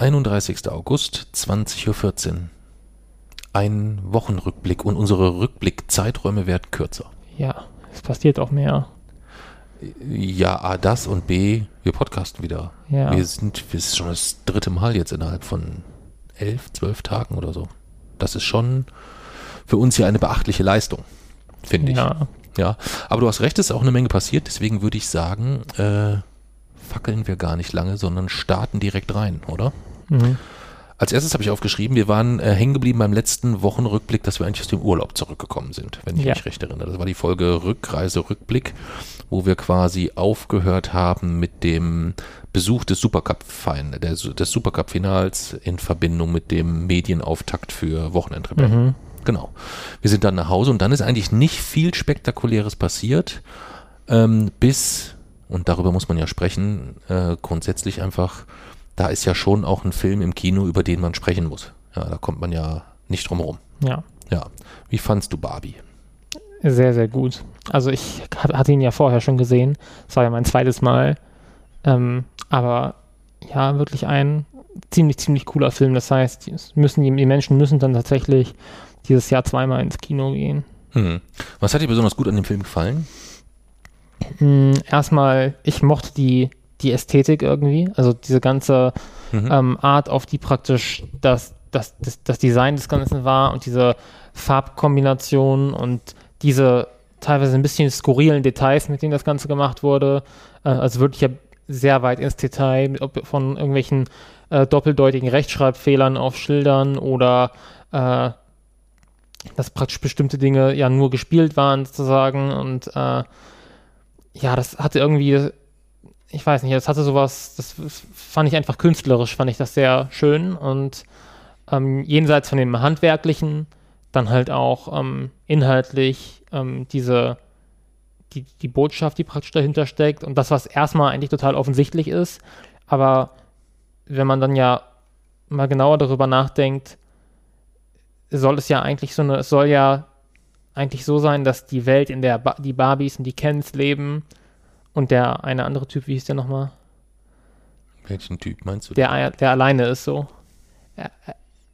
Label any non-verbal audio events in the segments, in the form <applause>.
31. August, 20.14 Uhr. Ein Wochenrückblick und unsere Rückblickzeiträume werden kürzer. Ja, es passiert auch mehr. Ja, A, das und B, wir podcasten wieder. Ja. Wir sind, das ist schon das dritte Mal jetzt innerhalb von elf, zwölf Tagen oder so. Das ist schon für uns hier eine beachtliche Leistung, finde ich. Ja, Ja, aber du hast recht, es ist auch eine Menge passiert, deswegen würde ich sagen, äh, fackeln wir gar nicht lange, sondern starten direkt rein, oder? Mhm. Als erstes habe ich aufgeschrieben, wir waren äh, hängen geblieben beim letzten Wochenrückblick, dass wir eigentlich aus dem Urlaub zurückgekommen sind, wenn ich Ja. mich recht erinnere. Das war die Folge Rückreise, Rückblick, wo wir quasi aufgehört haben mit dem Besuch des Supercup des Supercup-Finals in Verbindung mit dem Medienauftakt für Wochenendrebellen. Mhm. Genau. Wir sind dann nach Hause und dann ist eigentlich nicht viel Spektakuläres passiert, ähm, bis, und darüber muss man ja sprechen, äh, grundsätzlich einfach, da ist ja schon auch ein Film im Kino, über den man sprechen muss. Ja, da kommt man ja nicht drum herum. ja. Ja. Wie fandst du Barbie? Sehr, sehr gut. Also ich hat- hatte ihn ja vorher schon gesehen. Das war ja mein zweites Mal. Ähm, aber ja, wirklich ein ziemlich, ziemlich cooler Film. Das heißt, es müssen die, die Menschen müssen dann tatsächlich dieses Jahr zweimal ins Kino gehen. Hm. Was hat dir besonders gut an dem Film gefallen? Mm, Erstmal, ich mochte die, die Ästhetik irgendwie. Also diese ganze Mhm. ähm, Art, auf die praktisch das, das, das, das Design des Ganzen war und diese Farbkombination und diese teilweise ein bisschen skurrilen Details, mit denen das Ganze gemacht wurde. Äh, also wirklich ja sehr weit ins Detail ob von irgendwelchen äh, doppeldeutigen Rechtschreibfehlern auf Schildern oder äh, dass praktisch bestimmte Dinge ja nur gespielt waren sozusagen und äh, ja, das hatte irgendwie, ich weiß nicht, das hatte sowas, das fand ich einfach künstlerisch, fand ich das sehr schön und ähm, jenseits von dem Handwerklichen, dann halt auch ähm, inhaltlich ähm, diese, die, die Botschaft, die praktisch dahinter steckt und das, was erstmal eigentlich total offensichtlich ist, aber wenn man dann ja mal genauer darüber nachdenkt, soll es ja eigentlich so eine, es soll ja eigentlich so sein, dass die Welt, in der ba die Barbies und die Kens leben und der eine andere Typ, wie hieß der nochmal? Welchen Typ meinst du? Der, der alleine ist so.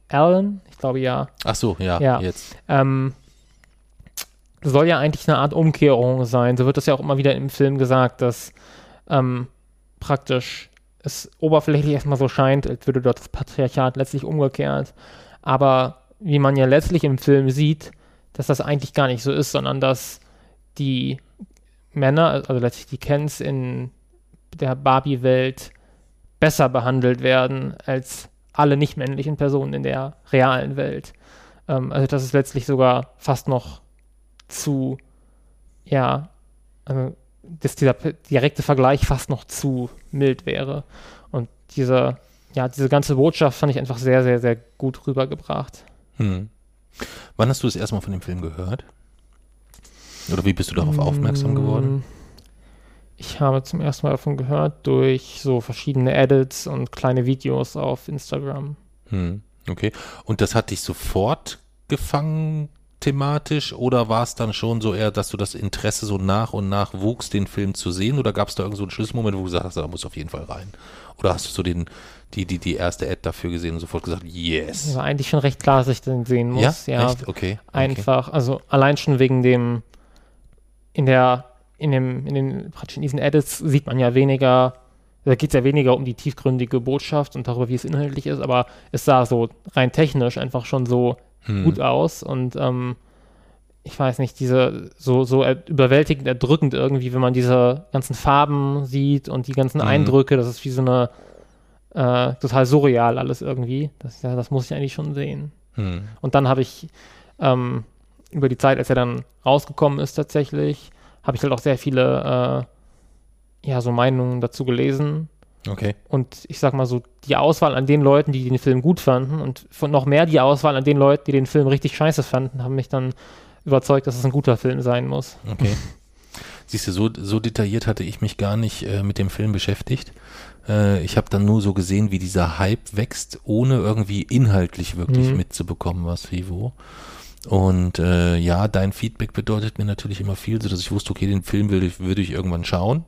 Alan? Ich glaube ja. Ach so, ja, Ja. jetzt. Ähm, soll ja eigentlich eine Art Umkehrung sein. So wird das ja auch immer wieder im Film gesagt, dass ähm, praktisch es oberflächlich erstmal so scheint, als würde dort das Patriarchat letztlich umgekehrt. Aber wie man ja letztlich im Film sieht, dass das eigentlich gar nicht so ist, sondern dass die Männer, also letztlich die Kens in der Barbie-Welt besser behandelt werden als alle nicht-männlichen Personen in der realen Welt. Ähm, also dass es letztlich sogar fast noch zu, ja, also dass dieser direkte Vergleich fast noch zu mild wäre. Und diese, ja, diese ganze Botschaft fand ich einfach sehr, sehr, sehr gut rübergebracht. Hm. Wann hast du das erste Mal von dem Film gehört? Oder wie bist du darauf aufmerksam geworden? Mm, Ich habe zum ersten Mal davon gehört durch so verschiedene Edits und kleine Videos auf Instagram. Hm. Okay. Und das hat dich sofort gefangen thematisch oder war es dann schon so eher, dass du das Interesse so nach und nach wuchs, den Film zu sehen? Oder gab es da irgend so einen Schlüsselmoment, wo du gesagt hast, da muss auf jeden Fall rein? Oder hast du so den, die, die, die erste Ad dafür gesehen und sofort gesagt, Es yes? war eigentlich schon recht klar, dass ich den sehen muss. Ja, Echt? Okay. okay. einfach, also allein schon wegen dem, in der, in dem, in den, praktisch in diesen Edits sieht man ja weniger, da geht es ja weniger um die tiefgründige Botschaft und darüber, wie es inhaltlich ist, aber es sah so rein technisch einfach schon so Hm. gut aus und ähm, ich weiß nicht, diese so, so er- überwältigend erdrückend irgendwie, wenn man diese ganzen Farben sieht und die ganzen Mhm. Eindrücke, das ist wie so eine äh, total surreal alles irgendwie. Das, ja, das muss ich eigentlich schon sehen. Hm. Und dann habe ich ähm, über die Zeit, als er dann rausgekommen ist tatsächlich, habe ich halt auch sehr viele äh, ja, so Meinungen dazu gelesen. Okay. Und ich sag mal so, die Auswahl an den Leuten, die den Film gut fanden und noch mehr die Auswahl an den Leuten, die den Film richtig scheiße fanden, haben mich dann überzeugt, dass es ein guter Film sein muss. Okay. Siehst du, so, so detailliert hatte ich mich gar nicht äh, mit dem Film beschäftigt. Äh, ich habe dann nur so gesehen, wie dieser Hype wächst, ohne irgendwie inhaltlich wirklich Mhm. mitzubekommen, was wie wo. Und äh, ja, dein Feedback bedeutet mir natürlich immer viel, so dass ich wusste, okay, den Film will ich, würde ich irgendwann schauen.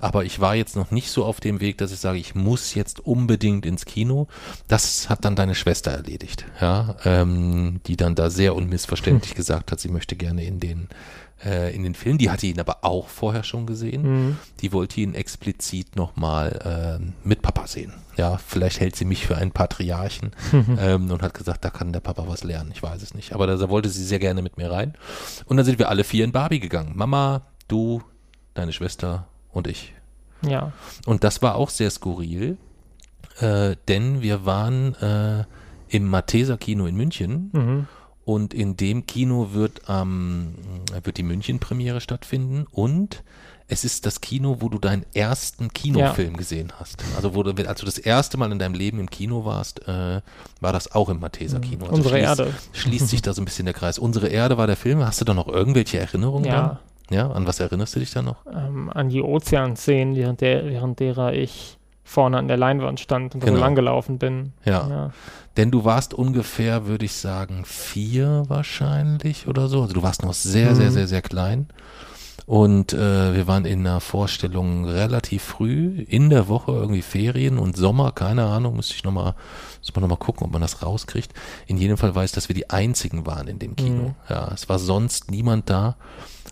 aber ich war jetzt noch nicht so auf dem Weg, dass ich sage, ich muss jetzt unbedingt ins Kino. Das hat dann deine Schwester erledigt, ja, ähm, die dann da sehr unmissverständlich gesagt hat, sie möchte gerne in den äh, in den Film. Die hatte ihn aber auch vorher schon gesehen. Mhm. Die wollte ihn explizit nochmal äh, mit Papa sehen. Ja, vielleicht hält sie mich für einen Patriarchen ähm, und hat gesagt, da kann der Papa was lernen. Ich weiß es nicht. Aber da, da wollte sie sehr gerne mit mir rein. Und dann sind wir alle vier in Barbie gegangen. Mama, du, deine Schwester und ich. Ja. Und das war auch sehr skurril, äh, denn wir waren äh, im Matheser Kino in München Mhm. Und in dem Kino wird, ähm, wird die München-Premiere stattfinden und es ist das Kino, wo du deinen ersten Kinofilm gesehen hast. Also wo du, als du das erste Mal in deinem Leben im Kino warst, äh, war das auch im Matheser Kino. Also Unsere schließt, Erde. Schließt sich da so ein bisschen der Kreis. Unsere Erde war der Film. Hast du da noch irgendwelche Erinnerungen Ja. dran? Ja, an was erinnerst du dich da noch? Ähm, an die Ozeanszenen, während, der, während derer ich vorne an der Leinwand stand und Genau. so lang gelaufen bin. Ja. ja. Denn du warst ungefähr, würde ich sagen, vier wahrscheinlich oder so. Also du warst noch sehr, sehr, Mhm. sehr, sehr klein. Und äh, wir waren in einer Vorstellung relativ früh in der Woche, irgendwie Ferien und Sommer, keine Ahnung, müsste ich nochmal, muss man nochmal gucken, ob man das rauskriegt. In jedem Fall weiß, dass wir die einzigen waren in dem Kino. Mhm. Ja, es war sonst niemand da,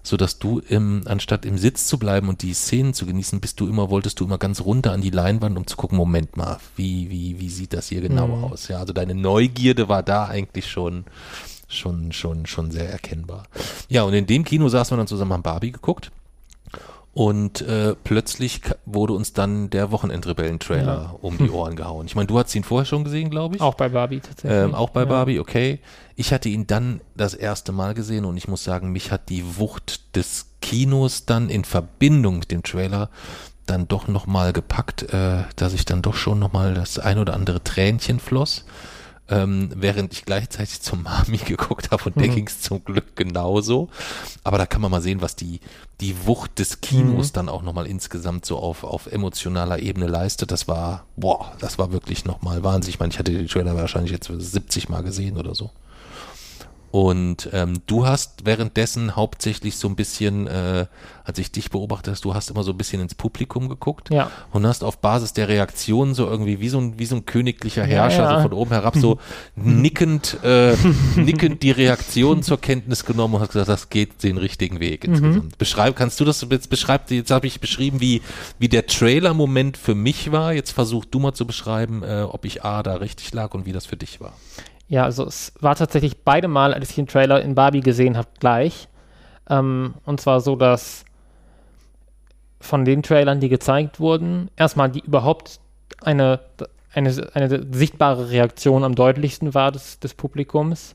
so dass du im, anstatt im Sitz zu bleiben und die Szenen zu genießen, bist du immer, wolltest du immer ganz runter an die Leinwand, um zu gucken, Moment mal, wie, wie, wie sieht das hier genau Mhm. aus? Ja, also deine Neugierde war da eigentlich schon, schon, schon, schon sehr erkennbar. Ja, und in dem Kino saßen wir dann zusammen, haben Barbie geguckt. Und äh, plötzlich wurde uns dann der Wochenendrebellen-Trailer Ja. um die Ohren gehauen. Ich meine, du hast ihn vorher schon gesehen, glaube ich. Auch bei Barbie tatsächlich. Ähm, auch bei ja. Barbie, okay. Ich hatte ihn dann das erste Mal gesehen und ich muss sagen, mich hat die Wucht des Kinos dann in Verbindung mit dem Trailer dann doch nochmal gepackt, äh, dass ich dann doch schon nochmal das ein oder andere Tränchen floss. Ähm, während ich gleichzeitig zum Mami <laughs> geguckt habe und der Mhm. ging es zum Glück genauso. Aber da kann man mal sehen, was die, die Wucht des Kinos Mhm. dann auch nochmal insgesamt so auf, auf emotionaler Ebene leistet. Das war, boah, das war wirklich nochmal Wahnsinn. Ich meine, ich hatte die Trailer wahrscheinlich jetzt 70 Mal gesehen oder so. Und ähm, du hast währenddessen hauptsächlich so ein bisschen, äh, als ich dich beobachtet hast, du hast immer so ein bisschen ins Publikum geguckt Ja. und hast auf Basis der Reaktionen so irgendwie wie so ein, wie so ein königlicher Ja, Herrscher ja. so von oben herab so <laughs> nickend, äh, nickend die Reaktion zur Kenntnis genommen und hast gesagt, das geht den richtigen Weg Mhm. insgesamt. Beschreib, kannst du das jetzt beschreiben? Jetzt habe ich beschrieben, wie, wie der Trailer-Moment für mich war. Jetzt versuch du mal zu beschreiben, äh, ob ich A da richtig lag und wie das für dich war. Ja, also es war tatsächlich beide Mal, als ich den Trailer in Barbie gesehen habe, gleich. Ähm, und zwar so, dass von den Trailern, die gezeigt wurden, erstmal die überhaupt eine, eine, eine sichtbare Reaktion am deutlichsten war des, des Publikums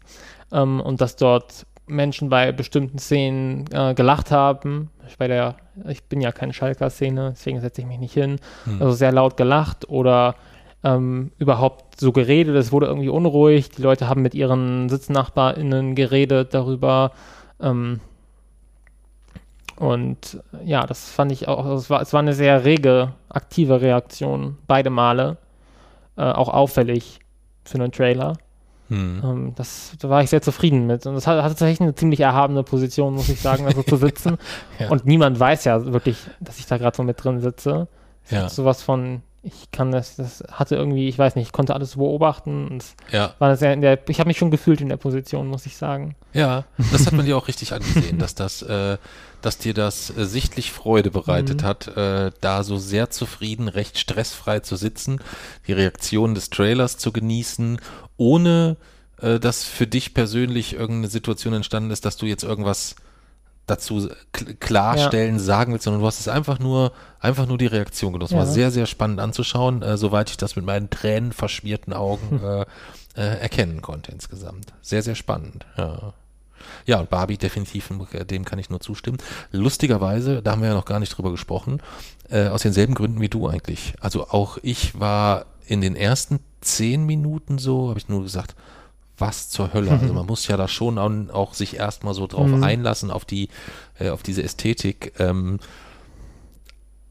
ähm, und dass dort Menschen bei bestimmten Szenen äh, gelacht haben. Ich, bei der, ich bin ja keine Schalker-Szene, deswegen setze ich mich nicht hin. Hm. Also sehr laut gelacht oder ähm, überhaupt so geredet. Es wurde irgendwie unruhig. Die Leute haben mit ihren SitznachbarInnen geredet darüber. Ähm, und ja, das fand ich auch, es war, es war eine sehr rege, aktive Reaktion, beide Male. Äh, auch auffällig für einen Trailer. Hm. Ähm, das, da war ich sehr zufrieden mit. Und das hat, hatte tatsächlich eine ziemlich erhabene Position, muss ich sagen, also zu sitzen. <laughs> Ja. Und niemand weiß ja wirklich, dass ich da gerade so mit drin sitze. Ja. hat sowas von, ich kann das, das hatte irgendwie, ich weiß nicht, ich konnte alles beobachten und Ja. war sehr in der, ich habe mich schon gefühlt in der Position, muss ich sagen. Ja, <laughs> das hat man dir auch richtig angesehen, dass das, äh, dass dir das äh, sichtlich Freude bereitet Mhm. hat, äh, da so sehr zufrieden, recht stressfrei zu sitzen, die Reaktion des Trailers zu genießen, ohne äh, dass für dich persönlich irgendeine Situation entstanden ist, dass du jetzt irgendwas dazu kl klarstellen, sagen willst, sondern du hast es einfach nur, einfach nur die Reaktion genossen. War Ja. sehr, sehr spannend anzuschauen, äh, soweit ich das mit meinen tränenverschmierten Augen <laughs> äh, äh, erkennen konnte insgesamt. Sehr, sehr spannend, ja. Ja, und Barbie definitiv, äh, dem kann ich nur zustimmen. Lustigerweise, da haben wir ja noch gar nicht drüber gesprochen, äh, aus denselben Gründen wie du eigentlich. Also auch ich war in den ersten zehn Minuten so, habe ich nur gesagt, was zur Hölle. Also <laughs> man muss ja da schon auch, auch sich erstmal so drauf Mhm. einlassen, auf die, äh, auf diese Ästhetik. Ähm,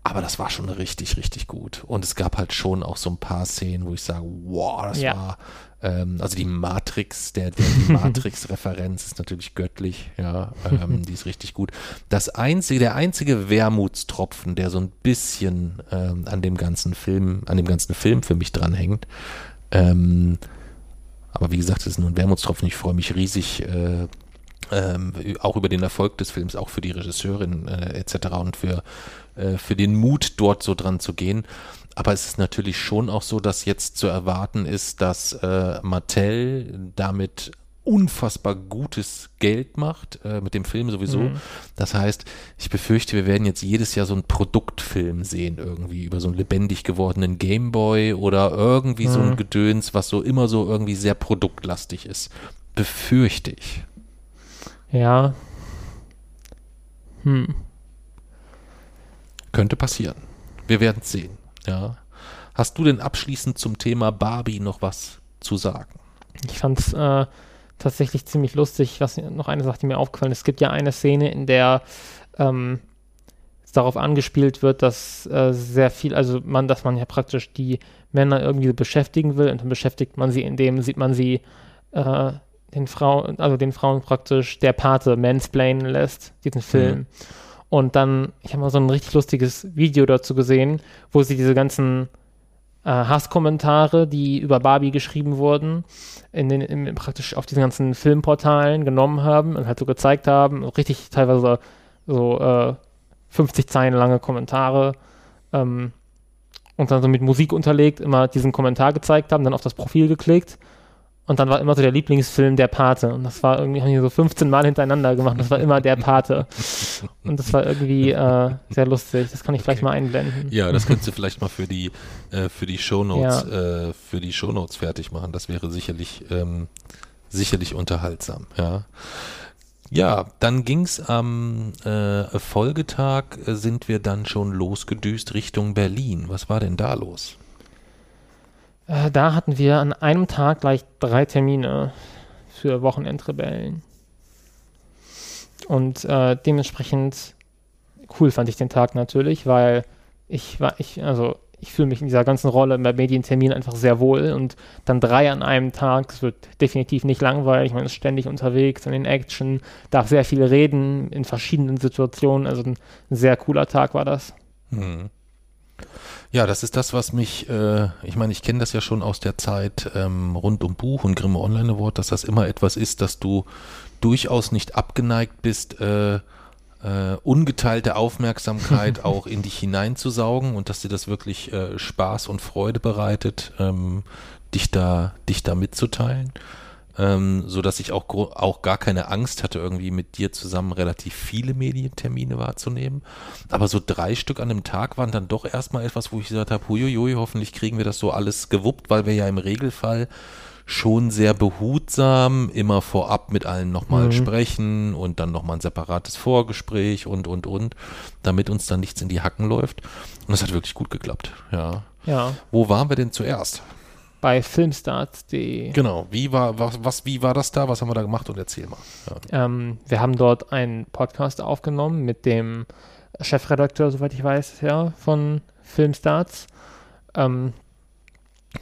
Aber das war schon richtig, richtig gut. Und es gab halt schon auch so ein paar Szenen, wo ich sage, wow, das Ja. war, ähm, also die Matrix, der, der die <laughs> Matrix-Referenz ist natürlich göttlich, ja, ähm, die ist richtig gut. Das einzige, der einzige Wermutstropfen, der so ein bisschen ähm, an dem ganzen Film, an dem ganzen Film für mich dranhängt, ähm, aber wie gesagt, es ist nur ein Wermutstropfen. Ich freue mich riesig, äh, ähm, auch über den Erfolg des Films, auch für die Regisseurin äh, etc. und für, äh, für den Mut, dort so dran zu gehen. Aber es ist natürlich schon auch so, dass jetzt zu erwarten ist, dass äh, Mattel damit unfassbar gutes Geld macht, äh, mit dem Film sowieso. Mhm. Das heißt, ich befürchte, wir werden jetzt jedes Jahr so einen Produktfilm sehen, irgendwie über so einen lebendig gewordenen Gameboy oder irgendwie so ein Mhm. Gedöns, was so immer so irgendwie sehr produktlastig ist. Befürchte ich. Ja. Hm. Könnte passieren. Wir werden es sehen. Ja. Hast du denn abschließend zum Thema Barbie noch was zu sagen? Ich fand es äh, tatsächlich ziemlich lustig. Was, noch eine Sache, die mir aufgefallen ist. Es gibt ja eine Szene, in der ähm, es darauf angespielt wird, dass äh, sehr viel, also man, dass man ja praktisch die Männer irgendwie beschäftigen will und dann beschäftigt man sie, indem sieht man sie äh, den Frauen, also den Frauen praktisch der Pate mansplainen lässt, diesen Film. Und dann, ich habe mal so ein richtig lustiges Video dazu gesehen, wo sie diese ganzen Hasskommentare, die über Barbie geschrieben wurden, in den, im, praktisch auf diesen ganzen Filmportalen genommen haben und halt so gezeigt haben, richtig teilweise so äh, 50 Zeilen lange Kommentare ähm, und dann so mit Musik unterlegt, immer diesen Kommentar gezeigt haben, dann auf das Profil geklickt und dann war immer so der Lieblingsfilm der Pate und das war irgendwie, haben die so 15 Mal hintereinander gemacht, das war immer der Pate und das war irgendwie äh, sehr lustig, das kann ich vielleicht Okay. mal einblenden. Ja, das könntest du vielleicht mal für die, äh, für die Shownotes, äh, für die Shownotes fertig machen. Das wäre sicherlich, ähm, sicherlich unterhaltsam, ja. Ja, dann ging's am äh, Folgetag, äh, sind wir dann schon losgedüst Richtung Berlin. Was war denn da los? Äh, da hatten wir an einem Tag gleich drei Termine für Wochenendrebellen. Und äh, dementsprechend cool fand ich den Tag natürlich, weil ich war, ich, also ich fühle mich in dieser ganzen Rolle bei Medienterminen einfach sehr wohl und dann drei an einem Tag, es wird definitiv nicht langweilig, man ist ständig unterwegs und in Action, darf sehr viel reden in verschiedenen Situationen, also ein sehr cooler Tag war das. Hm. Ja, das ist das, was mich, äh, ich meine, ich kenne das ja schon aus der Zeit ähm, rund um Buch und Grimme Online Award, dass das immer etwas ist, dass du durchaus nicht abgeneigt bist, äh, äh, ungeteilte Aufmerksamkeit <laughs> auch in dich hineinzusaugen und dass dir das wirklich äh, Spaß und Freude bereitet, ähm, dich da, dich da mitzuteilen. Ähm, so dass ich auch, auch gar keine Angst hatte, irgendwie mit dir zusammen relativ viele Medientermine wahrzunehmen. Aber so drei Stück an einem Tag waren dann doch erstmal etwas, wo ich gesagt habe, huiuiui, hoffentlich kriegen wir das so alles gewuppt, weil wir ja im Regelfall schon sehr behutsam immer vorab mit allen nochmal Mhm. sprechen und dann nochmal ein separates Vorgespräch und, und, und, damit uns dann nichts in die Hacken läuft. Und das hat wirklich gut geklappt, ja. Ja, Wo waren wir denn zuerst? Bei filmstarts.de. Genau, wie war, was, was, wie war das da? Was haben wir da gemacht? Und erzähl mal. Ja. Ähm, wir haben dort einen Podcast aufgenommen mit dem Chefredakteur, soweit ich weiß, ja, von Filmstarts. Ähm,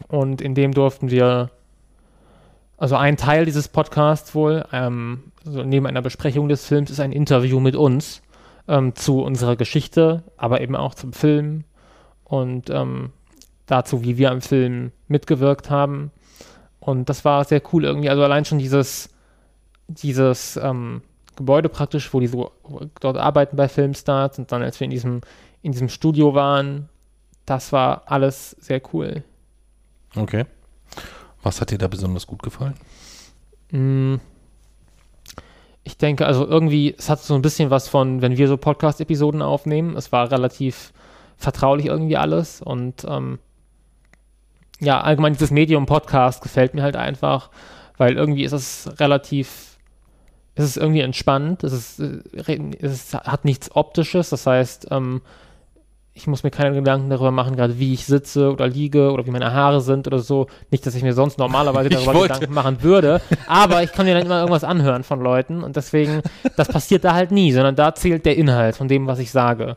und in dem durften wir, also ein Teil dieses Podcasts wohl, ähm, so neben einer Besprechung des Films, ist ein Interview mit uns ähm, zu unserer Geschichte, aber eben auch zum Film und ähm, dazu, wie wir am Film mitgewirkt haben. Und das war sehr cool irgendwie. Also allein schon dieses, dieses ähm, Gebäude praktisch, wo die so dort arbeiten bei Filmstars und dann, als wir in diesem, in diesem Studio waren, das war alles sehr cool. Okay. Was hat dir da besonders gut gefallen? Mm. Ich denke, also irgendwie, es hat so ein bisschen was von, wenn wir so Podcast-Episoden aufnehmen. Es war relativ vertraulich irgendwie alles und ähm, ja, allgemein dieses Medium Podcast gefällt mir halt einfach, weil irgendwie ist es relativ, ist es irgendwie entspannt, es, ist, äh, es hat nichts Optisches, das heißt, ähm, ich muss mir keine Gedanken darüber machen, gerade wie ich sitze oder liege oder wie meine Haare sind oder so. Nicht, dass ich mir sonst normalerweise <laughs> darüber Gedanken machen würde, aber ich kann mir dann immer irgendwas anhören von Leuten und deswegen, das passiert da halt nie, sondern da zählt der Inhalt von dem, was ich sage.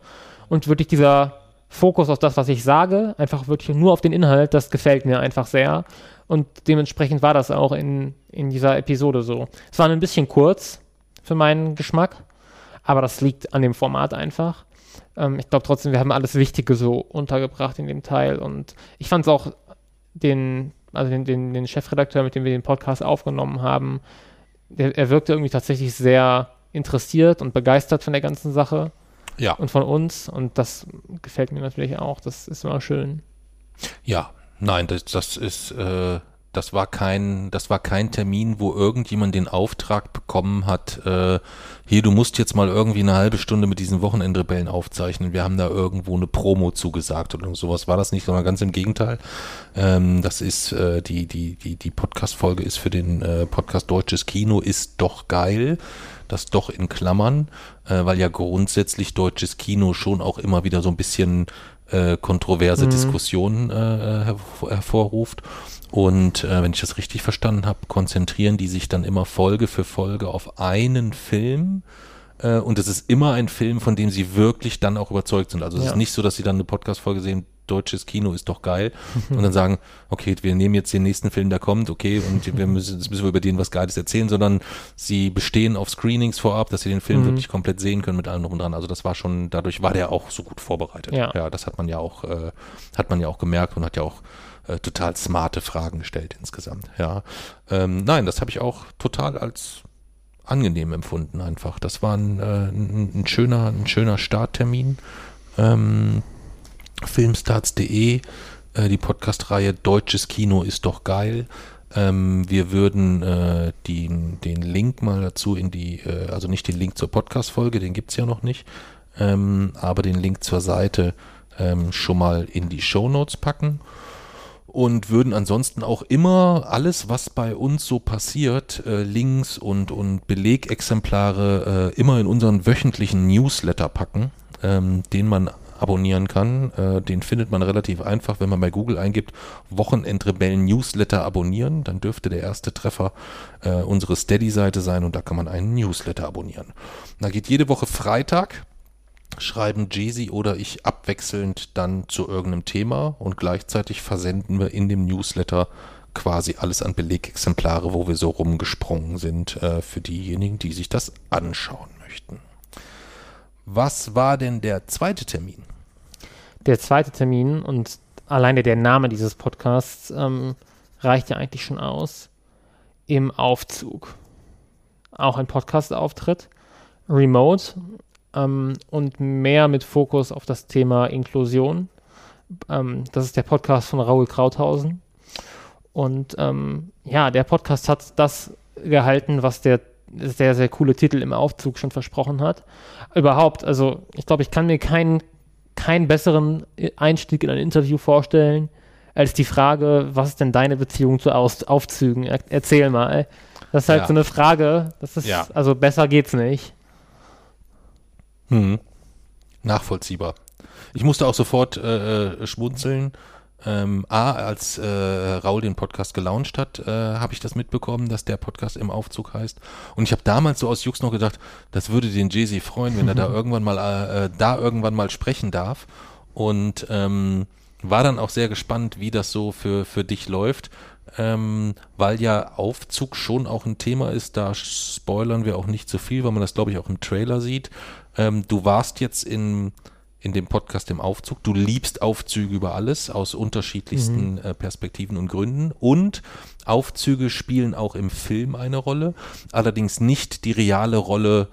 Und wirklich dieser Fokus auf das, was ich sage, einfach wirklich nur auf den Inhalt, das gefällt mir einfach sehr. Und dementsprechend war das auch in, in dieser Episode so. Es war ein bisschen kurz für meinen Geschmack, aber das liegt an dem Format einfach. Ähm, ich glaube trotzdem, wir haben alles Wichtige so untergebracht in dem Teil. Und ich fand es auch den, also den, den, den Chefredakteur, mit dem wir den Podcast aufgenommen haben, der, er wirkte irgendwie tatsächlich sehr interessiert und begeistert von der ganzen Sache. Ja. Und von uns. Und das gefällt mir natürlich auch. Das ist immer schön. Ja, nein, das, das ist, äh, das war kein, das war kein Termin, wo irgendjemand den Auftrag bekommen hat, äh, hier, du musst jetzt mal irgendwie eine halbe Stunde mit diesen Wochenendrebellen aufzeichnen. Wir haben da irgendwo eine Promo zugesagt oder sowas. War das nicht, sondern ganz im Gegenteil. Ähm, das ist, äh, die, die, die, die Podcast-Folge ist für den äh, Podcast Deutsches Kino ist doch geil. Das doch in Klammern, äh, weil ja grundsätzlich deutsches Kino schon auch immer wieder so ein bisschen äh, kontroverse mhm. Diskussionen äh, hervor, hervorruft. Und äh, wenn ich das richtig verstanden habe, konzentrieren die sich dann immer Folge für Folge auf einen Film. Äh, und es ist immer ein Film, von dem sie wirklich dann auch überzeugt sind. Also es ja. ist nicht so, dass sie dann eine Podcast-Folge sehen, deutsches Kino ist doch geil. und dann sagen, okay, wir nehmen jetzt den nächsten Film, der kommt, okay, und wir <laughs> müssen, jetzt müssen wir über den was Geiles erzählen, sondern sie bestehen auf Screenings vorab, dass sie den Film mhm. wirklich komplett sehen können mit allem drum und dran. Also das war schon, dadurch war der auch so gut vorbereitet. Ja, ja das hat man ja auch, äh, hat man ja auch gemerkt und hat ja auch äh, total smarte Fragen gestellt insgesamt. Ja, ähm, nein, das habe ich auch total als angenehm empfunden einfach. Das war ein, äh, ein, ein schöner, ein schöner Starttermin. Ähm, Filmstarts.de, äh, die Podcast-Reihe Deutsches Kino ist doch geil. Ähm, wir würden äh, die, den Link mal dazu in die, äh, also nicht den Link zur Podcast-Folge, den gibt's ja noch nicht, ähm, aber den Link zur Seite ähm, schon mal in die Show Notes packen und würden ansonsten auch immer alles, was bei uns so passiert, äh, Links und, und Belegexemplare äh, immer in unseren wöchentlichen Newsletter packen, ähm, den man abonnieren kann. Äh, den findet man relativ einfach, wenn man bei Google eingibt, Wochenendrebellen Newsletter abonnieren, dann dürfte der erste Treffer äh, unsere Steady-Seite sein und da kann man einen Newsletter abonnieren. Da geht jede Woche Freitag schreiben Jay-Z oder ich abwechselnd dann zu irgendeinem Thema und gleichzeitig versenden wir in dem Newsletter quasi alles an Belegexemplare, wo wir so rumgesprungen sind, äh, für diejenigen, die sich das anschauen möchten. Was war denn der zweite Termin? Der zweite Termin und alleine der Name dieses Podcasts ähm, reicht ja eigentlich schon aus. Im Aufzug. Auch ein Podcast-Auftritt. Remote ähm, und mehr mit Fokus auf das Thema Inklusion. Ähm, das ist der Podcast von Raoul Krauthausen. Und ähm, ja, der Podcast hat das gehalten, was der sehr, sehr coole Titel im Aufzug schon versprochen hat. Überhaupt, also ich glaube, ich kann mir keinen, keinen besseren Einstieg in ein Interview vorstellen, als die Frage, was ist denn deine Beziehung zu Aus Aufzügen? Er erzähl mal. Das ist halt ja. so eine Frage, das ist, ja. also besser geht's nicht. Hm. Nachvollziehbar. Ich musste auch sofort äh, äh, schmunzeln. Ähm, A, als äh, Raul den Podcast gelauncht hat, äh, habe ich das mitbekommen, dass der Podcast im Aufzug heißt. Und ich habe damals so aus Jux noch gedacht, das würde den Jay-Z freuen, wenn er da <laughs> irgendwann mal äh, äh, da irgendwann mal sprechen darf. Und ähm, war dann auch sehr gespannt, wie das so für, für dich läuft ähm, weil ja Aufzug schon auch ein Thema ist. Da spoilern wir auch nicht so viel, weil man das, glaube ich, auch im Trailer sieht. Ähm, du warst jetzt in, in dem Podcast im Aufzug. Du liebst Aufzüge über alles aus unterschiedlichsten mhm. äh, Perspektiven und Gründen. Und Aufzüge spielen auch im Film eine Rolle. Allerdings nicht die reale Rolle,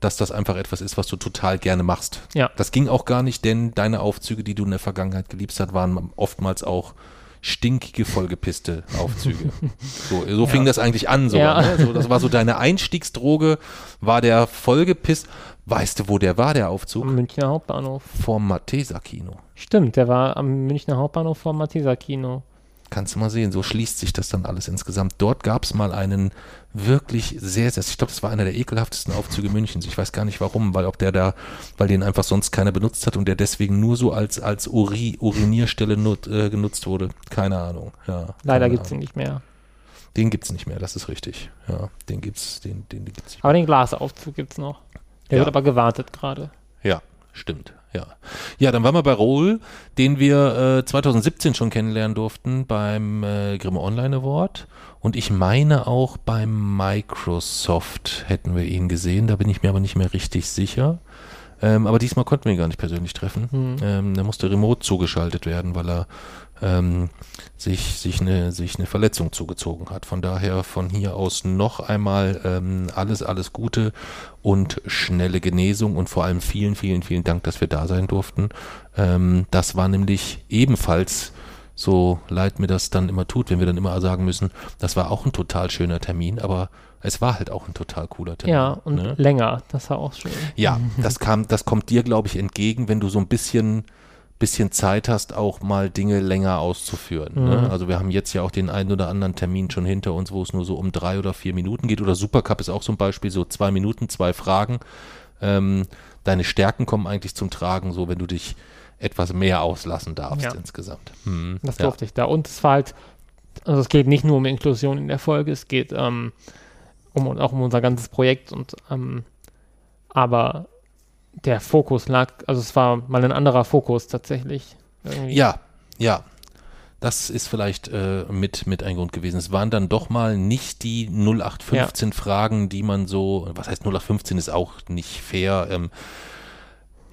dass das einfach etwas ist, was du total gerne machst. Ja. Das ging auch gar nicht, denn deine Aufzüge, die du in der Vergangenheit geliebt hast, waren oftmals auch stinkige, vollgepisste Aufzüge. <laughs> So, so ja. fing das eigentlich an. So, ja. ne? so, das war so deine Einstiegsdroge, war der vollgepisst. Weißt du, wo der war, der Aufzug? Am Münchner Hauptbahnhof. Vorm Matheser Kino. Stimmt, der war am Münchner Hauptbahnhof vorm Matheser Kino. Kannst du mal sehen, so schließt sich das dann alles insgesamt. Dort gab es mal einen wirklich sehr, sehr, ich glaube, das war einer der ekelhaftesten Aufzüge Münchens. Ich weiß gar nicht warum, weil ob der da, weil den einfach sonst keiner benutzt hat und der deswegen nur so als, als Uri, Urinierstelle nut, äh, genutzt wurde. Keine Ahnung. Ja, Leider gibt es ihn nicht mehr. Den gibt es nicht mehr, das ist richtig. Ja, den gibt's, den, den gibt's nicht mehr. Aber den Glasaufzug gibt es noch. Der ja. wird aber gewartet gerade. Ja, stimmt. ja. Ja, dann waren wir bei Rohl, den wir äh, 2017 schon kennenlernen durften beim äh, Grimme Online Award. Und ich meine auch beim Microsoft hätten wir ihn gesehen, da bin ich mir aber nicht mehr richtig sicher. Ähm, aber diesmal konnten wir ihn gar nicht persönlich treffen. Mhm. Ähm, der musste remote zugeschaltet werden, weil er ähm, sich, sich, eine, sich eine Verletzung zugezogen hat. Von daher von hier aus noch einmal ähm, alles, alles Gute und schnelle Genesung und vor allem vielen, vielen, vielen Dank, dass wir da sein durften. Ähm, das war nämlich ebenfalls so leid mir das dann immer tut, wenn wir dann immer sagen müssen, das war auch ein total schöner Termin, aber es war halt auch ein total cooler Termin. Ja, und ne? länger, das war auch schön. Ja, <laughs> das kam, das kommt dir, glaube ich, entgegen, wenn du so ein bisschen, bisschen Zeit hast, auch mal Dinge länger auszuführen. Ne? Mhm. Ne? Also wir haben jetzt ja auch den einen oder anderen Termin schon hinter uns, wo es nur so um drei oder vier Minuten geht. Oder Supercup ist auch so ein Beispiel, so zwei Minuten, zwei Fragen. Ähm, deine Stärken kommen eigentlich zum Tragen, so wenn du dich etwas mehr auslassen darfst ja. insgesamt. Hm. Das durfte ja. ich da. Und es war halt, also es geht nicht nur um Inklusion in der Folge, es geht ähm, um, auch um unser ganzes Projekt und ähm, aber der Fokus lag, also es war mal ein anderer Fokus tatsächlich. Irgendwie. Ja, ja. Das ist vielleicht äh, mit, mit ein Grund gewesen. Es waren dann doch mal nicht die 0815 ja. Fragen, die man so, was heißt 0815 ist auch nicht fair, ähm,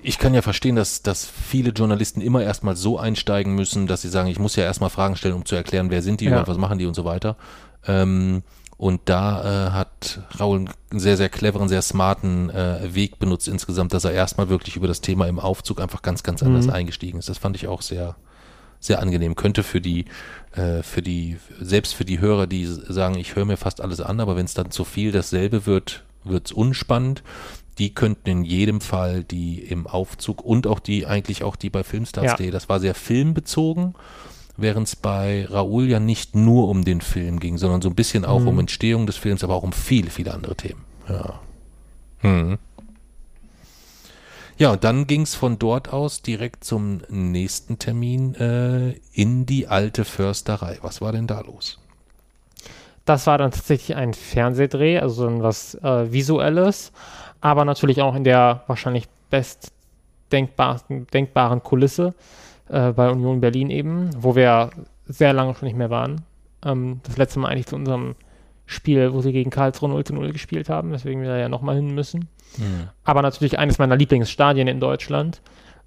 ich kann ja verstehen, dass, dass viele Journalisten immer erstmal so einsteigen müssen, dass sie sagen, ich muss ja erstmal Fragen stellen, um zu erklären, wer sind die ja. und was machen die und so weiter. Ähm, und da äh, hat Raul einen sehr, sehr cleveren, sehr smarten äh, Weg benutzt insgesamt, dass er erstmal wirklich über das Thema im Aufzug einfach ganz, ganz anders mhm. eingestiegen ist. Das fand ich auch sehr, sehr angenehm. Könnte für die, äh, für die, selbst für die Hörer, die sagen, ich höre mir fast alles an, aber wenn es dann zu viel dasselbe wird, wird's unspannend die könnten in jedem Fall die im Aufzug und auch die, eigentlich auch die bei Filmstars.de, ja. das war sehr filmbezogen, während es bei Raoul ja nicht nur um den Film ging, sondern so ein bisschen auch mhm. um Entstehung des Films, aber auch um viele, viele andere Themen. Ja. Hm. Ja, und dann ging es von dort aus direkt zum nächsten Termin äh, in die alte Försterei. Was war denn da los? Das war dann tatsächlich ein Fernsehdreh, also was äh, Visuelles aber natürlich auch in der wahrscheinlich best denkbaren, denkbaren Kulisse äh, bei Union Berlin eben, wo wir sehr lange schon nicht mehr waren. Ähm, das letzte Mal eigentlich zu unserem Spiel, wo sie gegen Karlsruhe 0 zu 0 gespielt haben, weswegen wir da ja nochmal hin müssen. Mhm. Aber natürlich eines meiner Lieblingsstadien in Deutschland.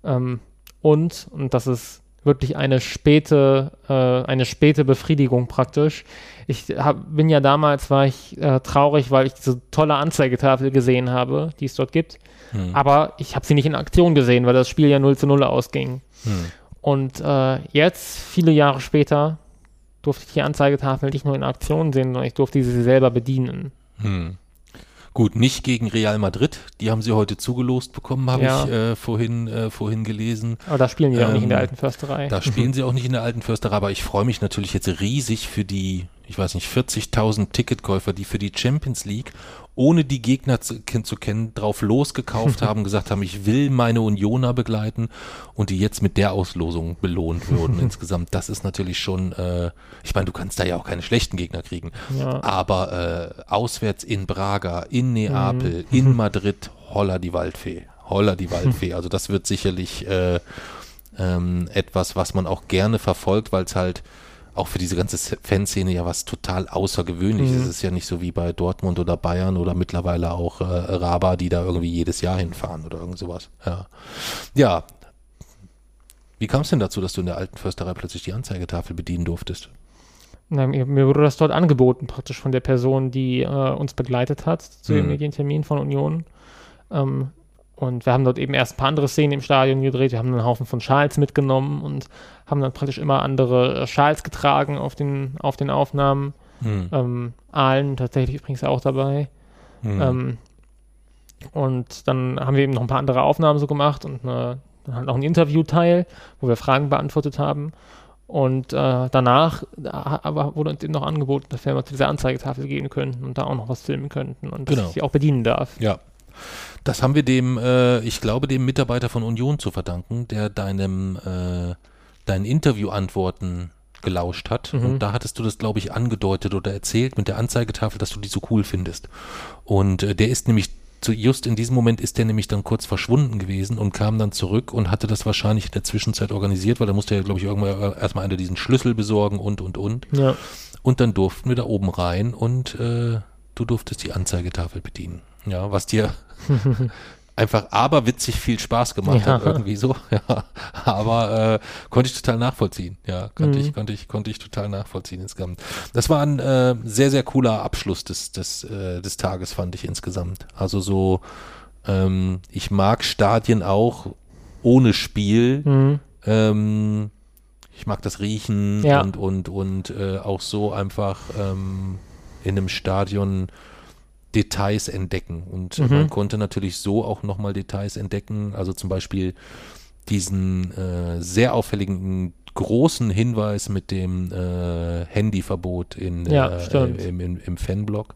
Ähm, und, und das ist wirklich eine späte, äh, eine späte Befriedigung praktisch. Ich hab, bin ja damals, war ich äh, traurig, weil ich diese tolle Anzeigetafel gesehen habe, die es dort gibt. Hm. Aber ich habe sie nicht in Aktion gesehen, weil das Spiel ja 0 zu 0 ausging. Hm. Und äh, jetzt, viele Jahre später, durfte ich die Anzeigetafel nicht nur in Aktion sehen, sondern ich durfte sie selber bedienen. Hm. Gut, nicht gegen Real Madrid. Die haben sie heute zugelost bekommen, habe ja. ich äh, vorhin, äh, vorhin gelesen. Aber da spielen sie ähm, auch nicht in der ähm, alten Försterei. Da spielen <laughs> sie auch nicht in der alten Försterei, aber ich freue mich natürlich jetzt riesig für die, ich weiß nicht, 40.000 Ticketkäufer, die für die Champions League ohne die Gegner zu, zu kennen, drauf losgekauft <laughs> haben, gesagt haben, ich will meine Unioner begleiten und die jetzt mit der Auslosung belohnt würden <laughs> insgesamt. Das ist natürlich schon, äh, ich meine, du kannst da ja auch keine schlechten Gegner kriegen, ja. aber äh, auswärts in Braga, in Neapel, mhm. in <laughs> Madrid, holla die Waldfee, holla die Waldfee. Also das wird sicherlich äh, ähm, etwas, was man auch gerne verfolgt, weil es halt auch für diese ganze Fanszene ja was total Außergewöhnliches. Mhm. Es ist ja nicht so wie bei Dortmund oder Bayern oder mittlerweile auch äh, Raba, die da irgendwie jedes Jahr hinfahren oder irgend sowas. Ja. Ja. Wie kam es denn dazu, dass du in der alten Försterei plötzlich die Anzeigetafel bedienen durftest? Na, mir, mir, wurde das dort angeboten, praktisch von der Person, die äh, uns begleitet hat zu mhm. dem Medientermin von Union. Ähm, und wir haben dort eben erst ein paar andere Szenen im Stadion gedreht. Wir haben einen Haufen von Schals mitgenommen und haben dann praktisch immer andere äh, Schals getragen auf den, auf den Aufnahmen. Hm. Ähm, Aalen tatsächlich übrigens auch dabei. Hm. Ähm, und dann haben wir eben noch ein paar andere Aufnahmen so gemacht und eine, dann halt noch ein Interviewteil, wo wir Fragen beantwortet haben. Und äh, danach aber wurde uns eben noch angeboten, dass wir mal zu dieser Anzeigetafel gehen könnten und da auch noch was filmen könnten und dass genau. ich sie auch bedienen darf. Ja, das haben wir dem, äh, ich glaube, dem Mitarbeiter von Union zu verdanken, der deinem, äh, deinen Interviewantworten gelauscht hat. Mhm. Und da hattest du das, glaube ich, angedeutet oder erzählt mit der Anzeigetafel, dass du die so cool findest. Und äh, der ist nämlich zu, just in diesem Moment ist der nämlich dann kurz verschwunden gewesen und kam dann zurück und hatte das wahrscheinlich in der Zwischenzeit organisiert, weil er musste ja, glaube ich, irgendwann äh, erstmal einer diesen Schlüssel besorgen und, und, und. Ja. Und dann durften wir da oben rein und äh, du durftest die Anzeigetafel bedienen. Ja, was dir <laughs> einfach aberwitzig viel Spaß gemacht Ja. hat, irgendwie so. <laughs> Ja, aber äh, konnte ich total nachvollziehen. Ja, konnte Mhm. ich, konnte ich, konnte ich total nachvollziehen insgesamt. Das war ein äh, sehr, sehr cooler Abschluss des, des, äh, des Tages, fand ich insgesamt. Also so, ähm, ich mag Stadien auch ohne Spiel. Mhm. Ähm, ich mag das Riechen Ja. und, und, und äh, auch so einfach ähm, in einem Stadion Details entdecken. Und Mhm. man konnte natürlich so auch nochmal Details entdecken. Also zum Beispiel diesen äh, sehr auffälligen großen Hinweis mit dem äh, Handyverbot in Ja, äh, im, im, im Fanblog,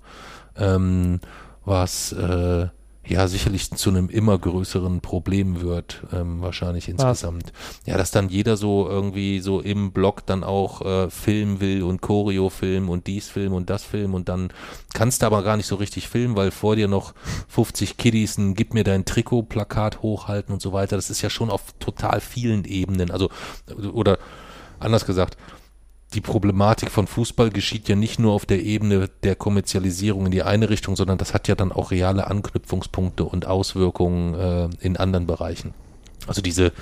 ähm, was äh, ja sicherlich zu einem immer größeren Problem wird, ähm, wahrscheinlich insgesamt. Ja, dass dann jeder so irgendwie so im Blog dann auch äh, filmen will und Choreo filmen und dies filmen und das filmen und dann kannst du aber gar nicht so richtig filmen, weil vor dir noch 50 Kiddies ein Gib mir dein Trikot-Plakat hochhalten und so weiter. Das ist ja schon auf total vielen Ebenen. Also, oder anders gesagt, die Problematik von Fußball geschieht ja nicht nur auf der Ebene der Kommerzialisierung in die eine Richtung, sondern das hat ja dann auch reale Anknüpfungspunkte und Auswirkungen äh, in anderen Bereichen. Also diese,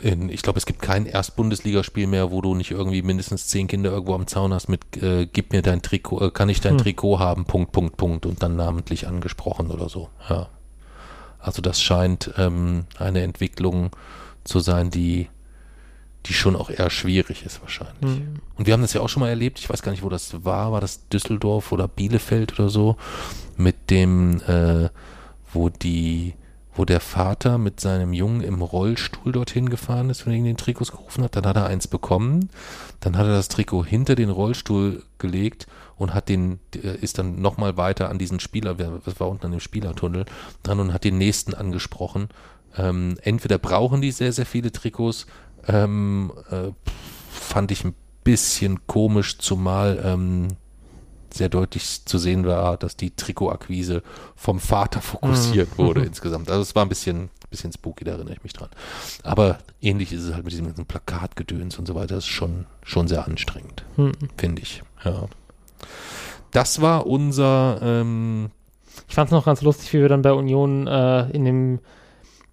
in, ich glaube, es gibt kein Erstbundesligaspiel mehr, wo du nicht irgendwie mindestens zehn Kinder irgendwo am Zaun hast mit äh, Gib mir dein Trikot, äh, kann ich dein Hm. Trikot haben, Punkt, Punkt, Punkt und dann namentlich angesprochen oder so. Ja. Also das scheint ähm, eine Entwicklung zu sein, die die schon auch eher schwierig ist wahrscheinlich. Mhm. Und wir haben das ja auch schon mal erlebt, ich weiß gar nicht, wo das war, war das Düsseldorf oder Bielefeld oder so, mit dem, äh, wo die, wo der Vater mit seinem Jungen im Rollstuhl dorthin gefahren ist und ihn den Trikots gerufen hat, dann hat er eins bekommen, dann hat er das Trikot hinter den Rollstuhl gelegt und hat den, ist dann nochmal weiter an diesen Spieler, das war unten an dem Spielertunnel, dran und hat den nächsten angesprochen. Ähm, entweder brauchen die sehr, sehr viele Trikots, ähm, äh, fand ich ein bisschen komisch, zumal ähm, sehr deutlich zu sehen war, dass die Trikotakquise vom Vater <laughs> fokussiert Mhm. wurde <laughs> insgesamt. Also es war ein bisschen, bisschen spooky, da erinnere ich mich dran. Aber ähnlich ist es halt mit diesem ganzen Plakatgedöns und so weiter. Das ist schon, schon sehr anstrengend, Mhm. finde ich. Ja. Das war unser, ähm, Ich fand es noch ganz lustig, wie wir dann bei Union äh, in dem,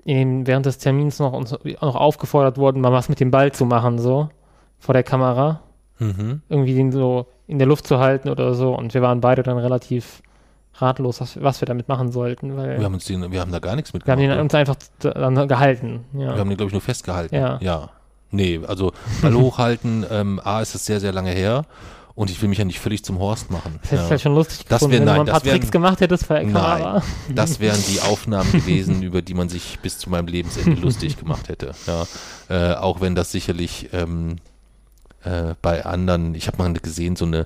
in während des Termins noch, uns noch aufgefordert wurden, mal was mit dem Ball zu machen, so vor der Kamera. mhm. Irgendwie den so in der Luft zu halten oder so. Und wir waren beide dann relativ ratlos, was, was wir damit machen sollten, weil wir haben uns den, wir haben da gar nichts wir haben den uns einfach dann gehalten. Ja. Wir haben den, glaube ich, nur festgehalten. Ja. Ja. Nee, also Ball <laughs> hochhalten, ähm, A, ist es sehr, sehr lange her und ich will mich ja nicht völlig zum Horst machen. das hätte ich Ja. halt schon lustig Das gefunden, wär- wenn nein, du mal ein das paar wären- Tricks gemacht hättest vor der Nein. Kamera. <laughs> Das wären die Aufnahmen gewesen, über die man sich bis zu meinem Lebensende <laughs> lustig gemacht hätte. Ja. Äh, auch wenn das sicherlich ähm, äh, bei anderen, ich habe mal gesehen, so eine,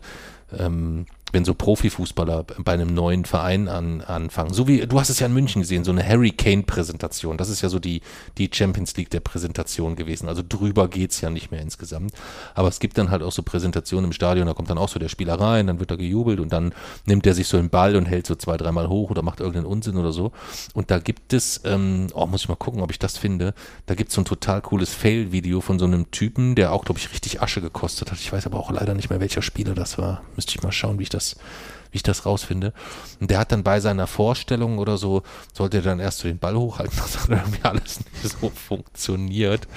ähm, wenn so Profifußballer bei einem neuen Verein an, anfangen, so wie, du hast es ja in München gesehen, so eine Harry Kane-Präsentation, das ist ja so die, die Champions League der Präsentation gewesen, also drüber geht's ja nicht mehr insgesamt, aber es gibt dann halt auch so Präsentationen im Stadion, da kommt dann auch so der Spieler rein, dann wird er gejubelt und dann nimmt er sich so einen Ball und hält so zwei, dreimal hoch oder macht irgendeinen Unsinn oder so. Und da gibt es, ähm, oh, muss ich mal gucken, ob ich das finde, da gibt es so ein total cooles Fail-Video von so einem Typen, der auch, glaube ich, richtig Asche gekostet hat, ich weiß aber auch leider nicht mehr, welcher Spieler das war, müsste ich mal schauen, wie ich das wie ich das rausfinde. Und der hat dann bei seiner Vorstellung oder so, sollte er dann erst so den Ball hochhalten, <laughs> das hat irgendwie alles nicht so funktioniert,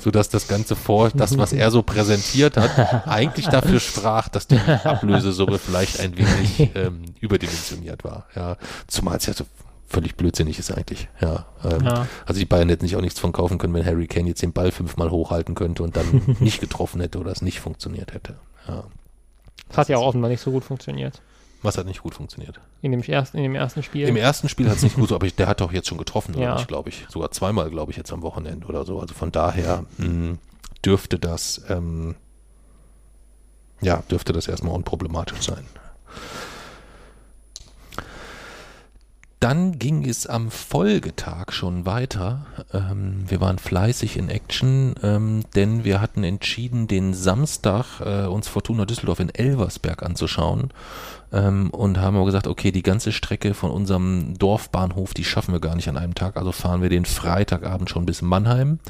sodass das Ganze vor, das, was er so präsentiert hat, <laughs> eigentlich dafür sprach, dass die Ablösesumme vielleicht ein wenig <laughs> ähm, überdimensioniert war. Ja, zumal es ja so völlig blödsinnig ist eigentlich. Ja, ähm, Ja. also die Bayern hätten sich auch nichts von kaufen können, wenn Harry Kane jetzt den Ball fünfmal hochhalten könnte und dann nicht getroffen hätte oder es nicht funktioniert hätte. Ja. Das hat ja auch offenbar nicht so gut funktioniert. Was hat nicht gut funktioniert? In dem ersten, in dem ersten Spiel. Im ersten Spiel hat es nicht gut, aber ich, der hat doch jetzt schon getroffen, Ja. glaube ich. Sogar zweimal, glaube ich, jetzt am Wochenende oder so. Also von daher mh, dürfte das, ähm, ja, dürfte das erstmal unproblematisch sein. Dann ging es am Folgetag schon weiter. Ähm, wir waren fleißig in Action, ähm, denn wir hatten entschieden, den Samstag äh, uns Fortuna Düsseldorf in Elversberg anzuschauen ähm, und haben aber gesagt, okay, die ganze Strecke von unserem Dorfbahnhof, die schaffen wir gar nicht an einem Tag, also fahren wir den Freitagabend schon bis Mannheim.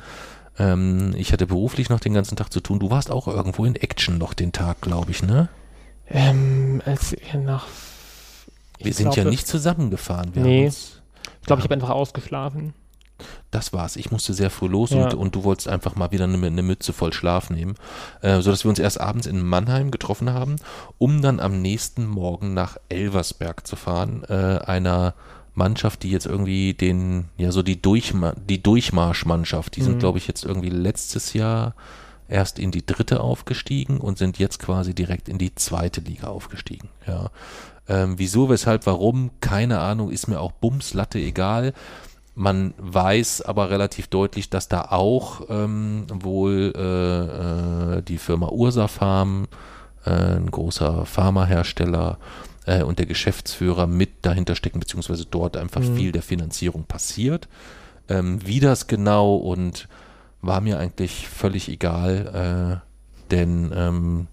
Ähm, ich hatte beruflich noch den ganzen Tag zu tun. Du warst auch irgendwo in Action noch den Tag, glaube ich, ne? Ähm, als wir nach. Wir sind glaube, ja nicht zusammengefahren. Wir Nee. uns, Ich glaube, ich habe einfach ausgeschlafen. das war's. Ich musste sehr früh los Ja. und, und du wolltest einfach mal wieder eine, eine Mütze voll Schlaf nehmen, äh, sodass wir uns erst abends in Mannheim getroffen haben, um dann am nächsten Morgen nach Elversberg zu fahren, äh, einer Mannschaft, die jetzt irgendwie den, ja so die, Durchma die Durchmarschmannschaft, die sind Mhm. glaube ich jetzt irgendwie letztes Jahr erst in die dritte aufgestiegen und sind jetzt quasi direkt in die zweite Liga aufgestiegen. Ja. Ähm, wieso, weshalb, warum, keine Ahnung, ist mir auch Bumslatte egal. Man weiß aber relativ deutlich, dass da auch ähm, wohl äh, äh, die Firma Ursa Farm, äh, ein großer Pharmahersteller äh, und der Geschäftsführer mit dahinter stecken, beziehungsweise dort einfach Mhm. viel der Finanzierung passiert. Ähm, wie das genau und war mir eigentlich völlig egal, äh, denn ähm,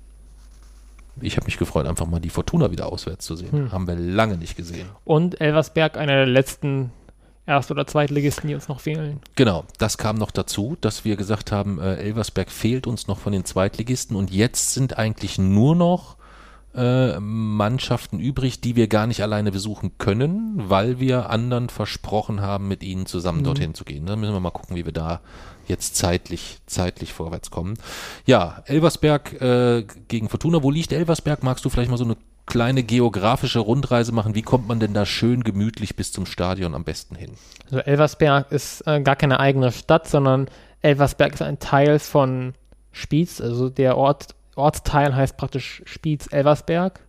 ich habe mich gefreut, einfach mal die Fortuna wieder auswärts zu sehen. Hm. Haben wir lange nicht gesehen. Und Elversberg, einer der letzten Erst- oder Zweitligisten, die uns noch fehlen. Genau, das kam noch dazu, dass wir gesagt haben, äh, Elversberg fehlt uns noch von den Zweitligisten und jetzt sind eigentlich nur noch äh, Mannschaften übrig, die wir gar nicht alleine besuchen können, weil wir anderen versprochen haben, mit ihnen zusammen Mhm. dorthin zu gehen. Da müssen wir mal gucken, wie wir da jetzt zeitlich, zeitlich vorwärts kommen. Ja, Elversberg äh, gegen Fortuna. Wo liegt Elversberg? Magst du vielleicht mal so eine kleine geografische Rundreise machen? Wie kommt man denn da schön gemütlich bis zum Stadion am besten hin? Also Elversberg ist äh, gar keine eigene Stadt, sondern Elversberg ist ein Teil von Spiez. Also der Ort, Ortsteil heißt praktisch Spiez-Elversberg.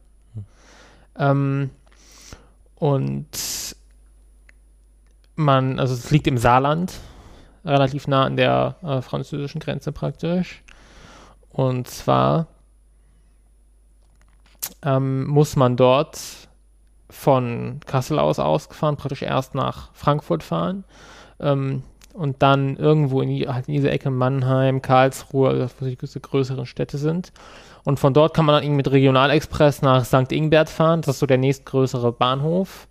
Ähm, und man, also es liegt im Saarland, relativ nah an der äh, französischen Grenze praktisch. Und zwar ähm, muss man dort von Kassel aus ausgefahren, praktisch erst nach Frankfurt fahren ähm, und dann irgendwo in, die, halt in diese Ecke Mannheim, Karlsruhe, also wo die größeren Städte sind. Und von dort kann man dann mit Regionalexpress nach St. Ingbert fahren. Das ist so der nächstgrößere Bahnhof.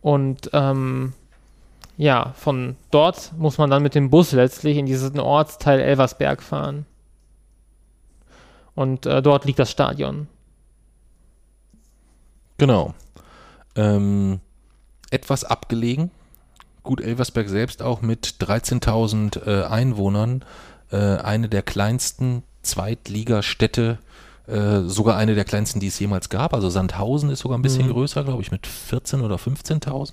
Und ähm, ja, von dort muss man dann mit dem Bus letztlich in diesen Ortsteil Elversberg fahren. Und äh, dort liegt das Stadion. Genau. Ähm, etwas abgelegen. Gut, Elversberg selbst auch mit 13.000 äh, Einwohnern. Äh, eine der kleinsten Zweitligastädte, äh, sogar eine der kleinsten, die es jemals gab. Also Sandhausen ist sogar ein bisschen Mhm. größer, glaube ich, mit 14.000 oder 15.000.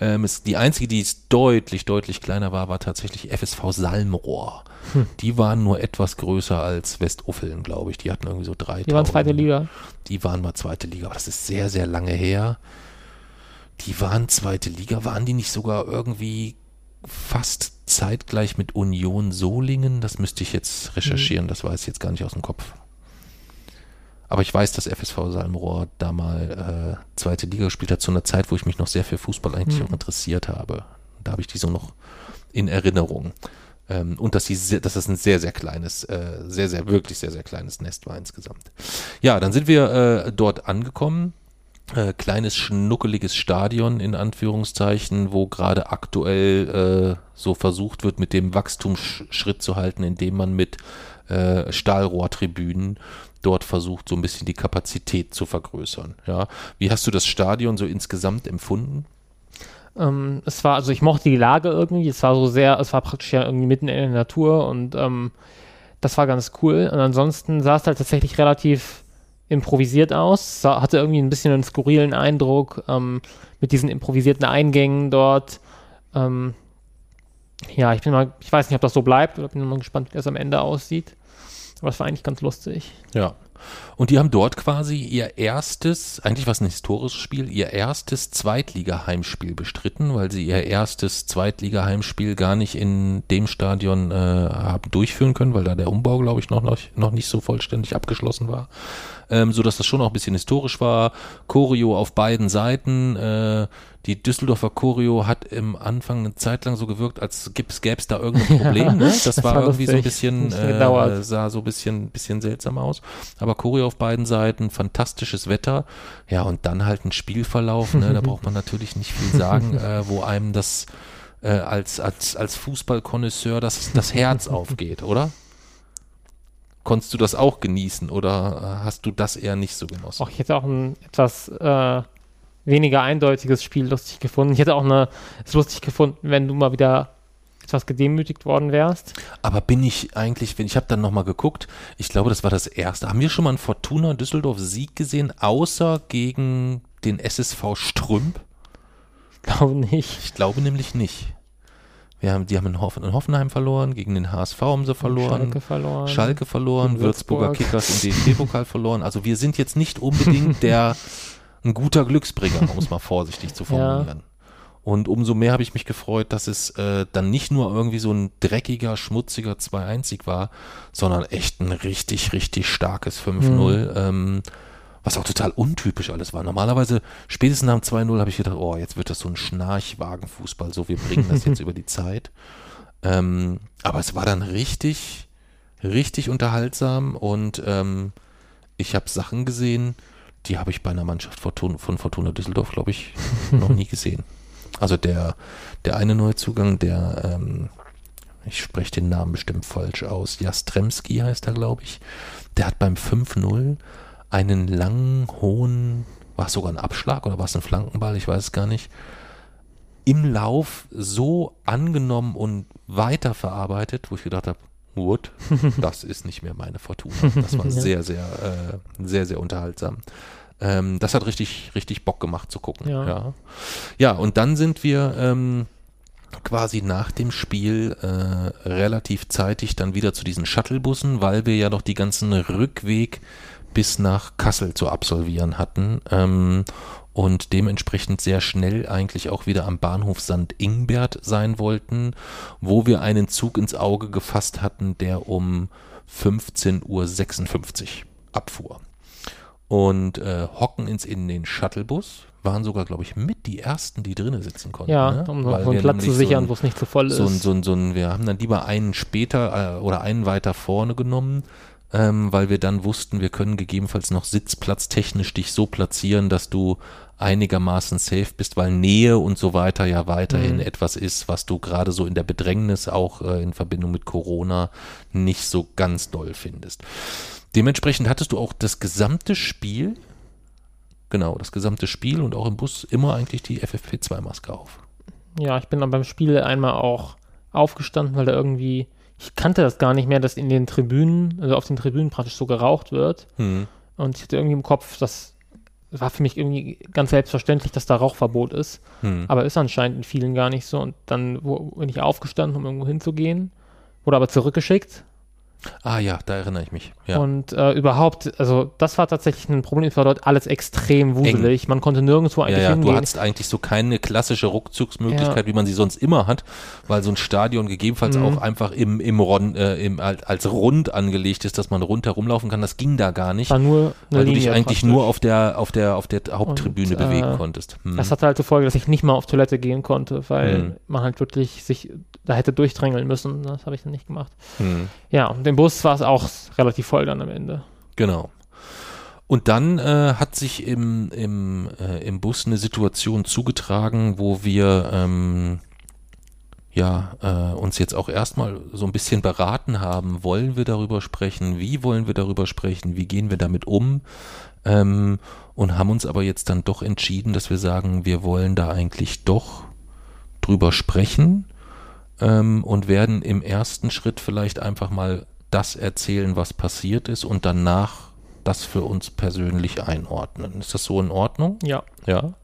Ähm, ist die einzige, die es deutlich, deutlich kleiner war, war tatsächlich FSV Salmrohr. Hm. Die waren nur etwas größer als Westuffeln, glaube ich. Die hatten irgendwie so 3.000. Die waren zweite Liga. Die waren mal zweite Liga, aber das ist sehr, sehr lange her. Die waren zweite Liga, waren die nicht sogar irgendwie fast zeitgleich mit Union Solingen? Das müsste ich jetzt recherchieren, das weiß ich jetzt gar nicht aus dem Kopf. Aber ich weiß, dass FSV Salmrohr da mal äh, zweite Liga gespielt hat, zu einer Zeit, wo ich mich noch sehr für Fußball eigentlich Mhm. auch interessiert habe. Da habe ich die so noch in Erinnerung. Ähm, und dass, sehr, dass das ein sehr, sehr kleines, äh, sehr, sehr, wirklich sehr, sehr kleines Nest war insgesamt. Ja, dann sind wir äh, dort angekommen. Äh, kleines, schnuckeliges Stadion in Anführungszeichen, wo gerade aktuell äh, so versucht wird, mit dem Wachstumsschritt zu halten, indem man mit äh, Stahlrohrtribünen dort versucht, so ein bisschen die Kapazität zu vergrößern. Ja, wie hast du das Stadion so insgesamt empfunden? Ähm, es war, also ich mochte die Lage irgendwie, es war so sehr, es war praktisch ja irgendwie mitten in der Natur und ähm, das war ganz cool. Und ansonsten sah es halt tatsächlich relativ improvisiert aus, sah, hatte irgendwie ein bisschen einen skurrilen Eindruck ähm, mit diesen improvisierten Eingängen dort. Ähm, ja, ich bin mal, ich weiß nicht, ob das so bleibt oder bin mal gespannt, wie das am Ende aussieht. Aber es war eigentlich ganz lustig. Ja. Und die haben dort quasi ihr erstes, eigentlich war es ein historisches Spiel, ihr erstes Zweitliga-Heimspiel bestritten, weil sie ihr erstes Zweitliga-Heimspiel gar nicht in dem Stadion äh, haben durchführen können, weil da der Umbau, glaube ich, noch, noch, noch nicht so vollständig abgeschlossen war. ähm, so dass das schon auch ein bisschen historisch war. Choreo auf beiden Seiten. Äh, die Düsseldorfer Choreo hat im Anfang eine Zeit lang so gewirkt, als gäbe es da irgendein Problem. Ja, <laughs> ne? Das, das war, irgendwie so ein bisschen, äh, sah so ein bisschen, bisschen seltsam aus. Aber Choreo auf beiden Seiten, fantastisches Wetter. Ja, und dann halt ein Spielverlauf. Ne? Da braucht man natürlich nicht viel sagen, <laughs> äh, wo einem das äh, als, als, als Fußballkonnoisseur das, das Herz aufgeht, oder? Konntest du das auch genießen oder äh, hast du das eher nicht so genossen? Auch ich hätte auch ein etwas äh, weniger eindeutiges Spiel lustig gefunden. Ich hätte auch eine, es lustig gefunden, wenn du mal wieder etwas gedemütigt worden wärst. Aber bin ich eigentlich, wenn ich habe dann nochmal geguckt, ich glaube, das war das erste. Haben wir schon mal einen Fortuna Düsseldorf Sieg gesehen, außer gegen den SSV Strümp? Ich glaube nicht. Ich glaube nämlich nicht. Wir haben, die haben in, Hoff in Hoffenheim verloren, gegen den HSV haben sie verloren. Schalke verloren. Schalke verloren, Würzburger Kickers im DFB-Pokal verloren. Also wir sind jetzt nicht unbedingt <laughs> der ein guter Glücksbringer, um es mal <laughs> vorsichtig zu formulieren. Ja. Und umso mehr habe ich mich gefreut, dass es äh, dann nicht nur irgendwie so ein dreckiger, schmutziger 2-1 war, sondern echt ein richtig, richtig starkes 5-0, mhm. ähm, was auch total untypisch alles war. Normalerweise, spätestens nach dem 2-0 habe ich gedacht, oh, jetzt wird das so ein Schnarchwagenfußball, so wir bringen das jetzt <laughs> über die Zeit. Ähm, aber es war dann richtig, richtig unterhaltsam und ähm, ich habe Sachen gesehen, die habe ich bei einer Mannschaft von Fortuna Düsseldorf, glaube ich, <laughs> noch nie gesehen. Also der, der eine Neuzugang, der, ähm, ich spreche den Namen bestimmt falsch aus, Jastremski heißt er, glaube ich, der hat beim 5-0 einen langen, hohen, war es sogar ein Abschlag oder war es ein Flankenball, ich weiß es gar nicht, im Lauf so angenommen und weiterverarbeitet, wo ich gedacht habe, Wood, das ist nicht mehr meine Fortuna. Das war <laughs> sehr, sehr, äh, sehr, sehr unterhaltsam. Ähm, das hat richtig, richtig Bock gemacht zu gucken. Ja, ja. ja und dann sind wir ähm, quasi nach dem Spiel äh, relativ zeitig dann wieder zu diesen Shuttlebussen, weil wir ja noch die ganzen Rückweg bis nach Kassel zu absolvieren hatten. Ähm, und dementsprechend sehr schnell eigentlich auch wieder am Bahnhof St. Ingbert sein wollten, wo wir einen Zug ins Auge gefasst hatten, der um 15.56 Uhr abfuhr. Und äh, hocken ins in den Shuttlebus, waren sogar, glaube ich, mit die ersten, die drinnen sitzen konnten. Ja, ne? um Weil so einen Platz zu sichern, so wo es nicht zu voll so ist. So ein, so ein, wir haben dann lieber einen später äh, oder einen weiter vorne genommen, ähm, weil wir dann wussten, wir können gegebenenfalls noch sitzplatztechnisch dich so platzieren, dass du einigermaßen safe bist, weil Nähe und so weiter ja weiterhin mhm. etwas ist, was du gerade so in der Bedrängnis auch äh, in Verbindung mit Corona nicht so ganz doll findest. Dementsprechend hattest du auch das gesamte Spiel, genau, das gesamte Spiel und auch im Bus immer eigentlich die FFP2-Maske auf. Ja, ich bin dann beim Spiel einmal auch aufgestanden, weil da irgendwie ich kannte das gar nicht mehr, dass in den Tribünen, also auf den Tribünen praktisch so geraucht wird. Mhm. Und ich hatte irgendwie im Kopf, das war für mich irgendwie ganz selbstverständlich, dass da Rauchverbot ist. Mhm. Aber ist anscheinend in vielen gar nicht so. Und dann wo, bin ich aufgestanden, um irgendwo hinzugehen, wurde aber zurückgeschickt Ah ja, da erinnere ich mich. Ja. Und äh, überhaupt, also das war tatsächlich ein Problem, es war dort alles extrem wuselig. Eng. Man konnte nirgendwo eigentlich ja, ja, hingehen. Du hattest eigentlich so keine klassische Rückzugsmöglichkeit, ja. wie man sie sonst immer hat, weil so ein Stadion gegebenenfalls mhm. auch einfach im, im, Ron, äh, im als rund angelegt ist, dass man rundherum laufen kann. Das ging da gar nicht. War nur weil Linie du dich eigentlich nur auf der, auf der, auf der Haupttribüne Und, äh, bewegen konntest. Hm. Das hatte halt zur Folge, dass ich nicht mal auf Toilette gehen konnte, weil hm. man halt wirklich sich da hätte durchdrängeln müssen. Das habe ich dann nicht gemacht. Hm. Ja, und im Bus war es auch relativ voll dann am Ende. Genau. Und dann äh, hat sich im, im, äh, im Bus eine Situation zugetragen, wo wir ähm, ja, äh, uns jetzt auch erstmal so ein bisschen beraten haben. Wollen wir darüber sprechen? Wie wollen wir darüber sprechen? Wie gehen wir damit um? Ähm, und haben uns aber jetzt dann doch entschieden, dass wir sagen, wir wollen da eigentlich doch drüber sprechen ähm, und werden im ersten Schritt vielleicht einfach mal das erzählen, was passiert ist und danach das für uns persönlich einordnen. Ist das so in Ordnung? Ja. Ja.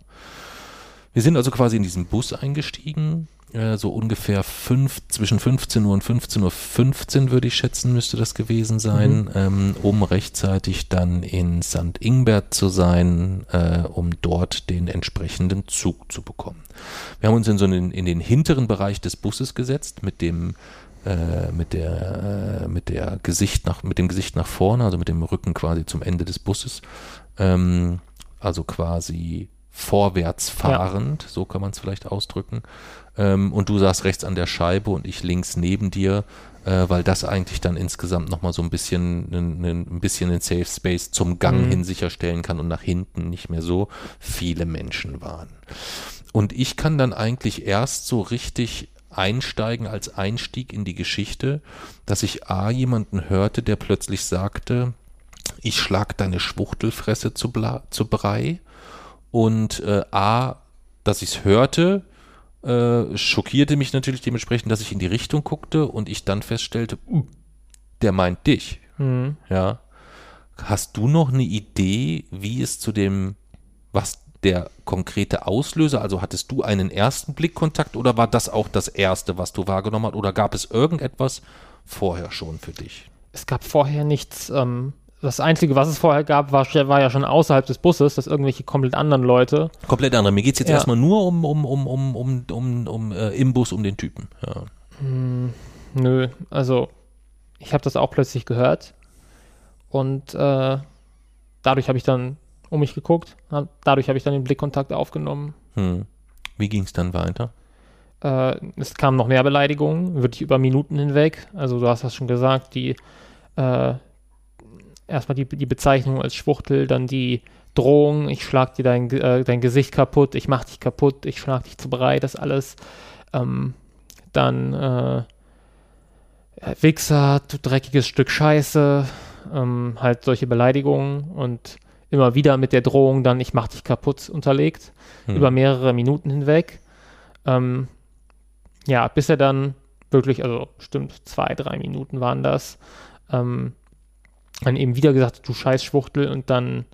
Wir sind also quasi in diesen Bus eingestiegen äh, so ungefähr fünf, zwischen 15 Uhr und 15.15 Uhr 15 würde ich schätzen, müsste das gewesen sein, mhm. ähm, um rechtzeitig dann in St. Ingbert zu sein, äh, um dort den entsprechenden Zug zu bekommen. Wir haben uns in so einen, in den hinteren Bereich des Busses gesetzt mit dem äh, mit der, äh, mit der Gesicht nach, mit dem Gesicht nach vorne, also mit dem Rücken quasi zum Ende des Busses. Ähm, also quasi vorwärts fahrend, ja. so kann man es vielleicht ausdrücken. Ähm, und du saßt rechts an der Scheibe und ich links neben dir, äh, weil das eigentlich dann insgesamt nochmal so ein bisschen, ein, ein bisschen den Safe Space zum Gang mhm. hin sicherstellen kann und nach hinten nicht mehr so viele Menschen waren. Und ich kann dann eigentlich erst so richtig einsteigen als Einstieg in die Geschichte, dass ich A jemanden hörte, der plötzlich sagte, ich schlag deine Schwuchtelfresse zu, Bla, zu Brei und äh, A, dass ich es hörte, äh, schockierte mich natürlich dementsprechend, dass ich in die Richtung guckte und ich dann feststellte, uh, der meint dich. Mhm. Ja. Hast du noch eine Idee, wie es zu dem, was der konkrete Auslöser? Also hattest du einen ersten Blickkontakt oder war das auch das erste, was du wahrgenommen hast? Oder gab es irgendetwas vorher schon für dich? Es gab vorher nichts. Ähm, das Einzige, was es vorher gab, war, war, ja schon außerhalb des Busses, dass irgendwelche komplett anderen Leute. Komplett andere. Mir geht es jetzt ja. erstmal nur um, um, um, um, um, um, um äh, im Bus um den Typen. Ja. Hm, nö, also ich habe das auch plötzlich gehört und äh, dadurch habe ich dann um mich geguckt. Dadurch habe ich dann den Blickkontakt aufgenommen. Hm. Wie ging es dann weiter? Äh, es kamen noch mehr Beleidigungen, wirklich über Minuten hinweg. Also du hast das schon gesagt, die äh, erstmal die, die Bezeichnung als Schwuchtel, dann die Drohung, ich schlag dir dein, äh, dein Gesicht kaputt, ich mach dich kaputt, ich schlag dich zu breit, das alles. Ähm, dann äh, Wichser, du dreckiges Stück Scheiße, ähm, halt solche Beleidigungen und immer wieder mit der Drohung dann, ich mach dich kaputt unterlegt, hm. über mehrere Minuten hinweg. Ähm, ja, bis er dann wirklich, also bestimmt zwei, drei Minuten waren das, ähm, dann eben wieder gesagt, du scheiß Schwuchtel und dann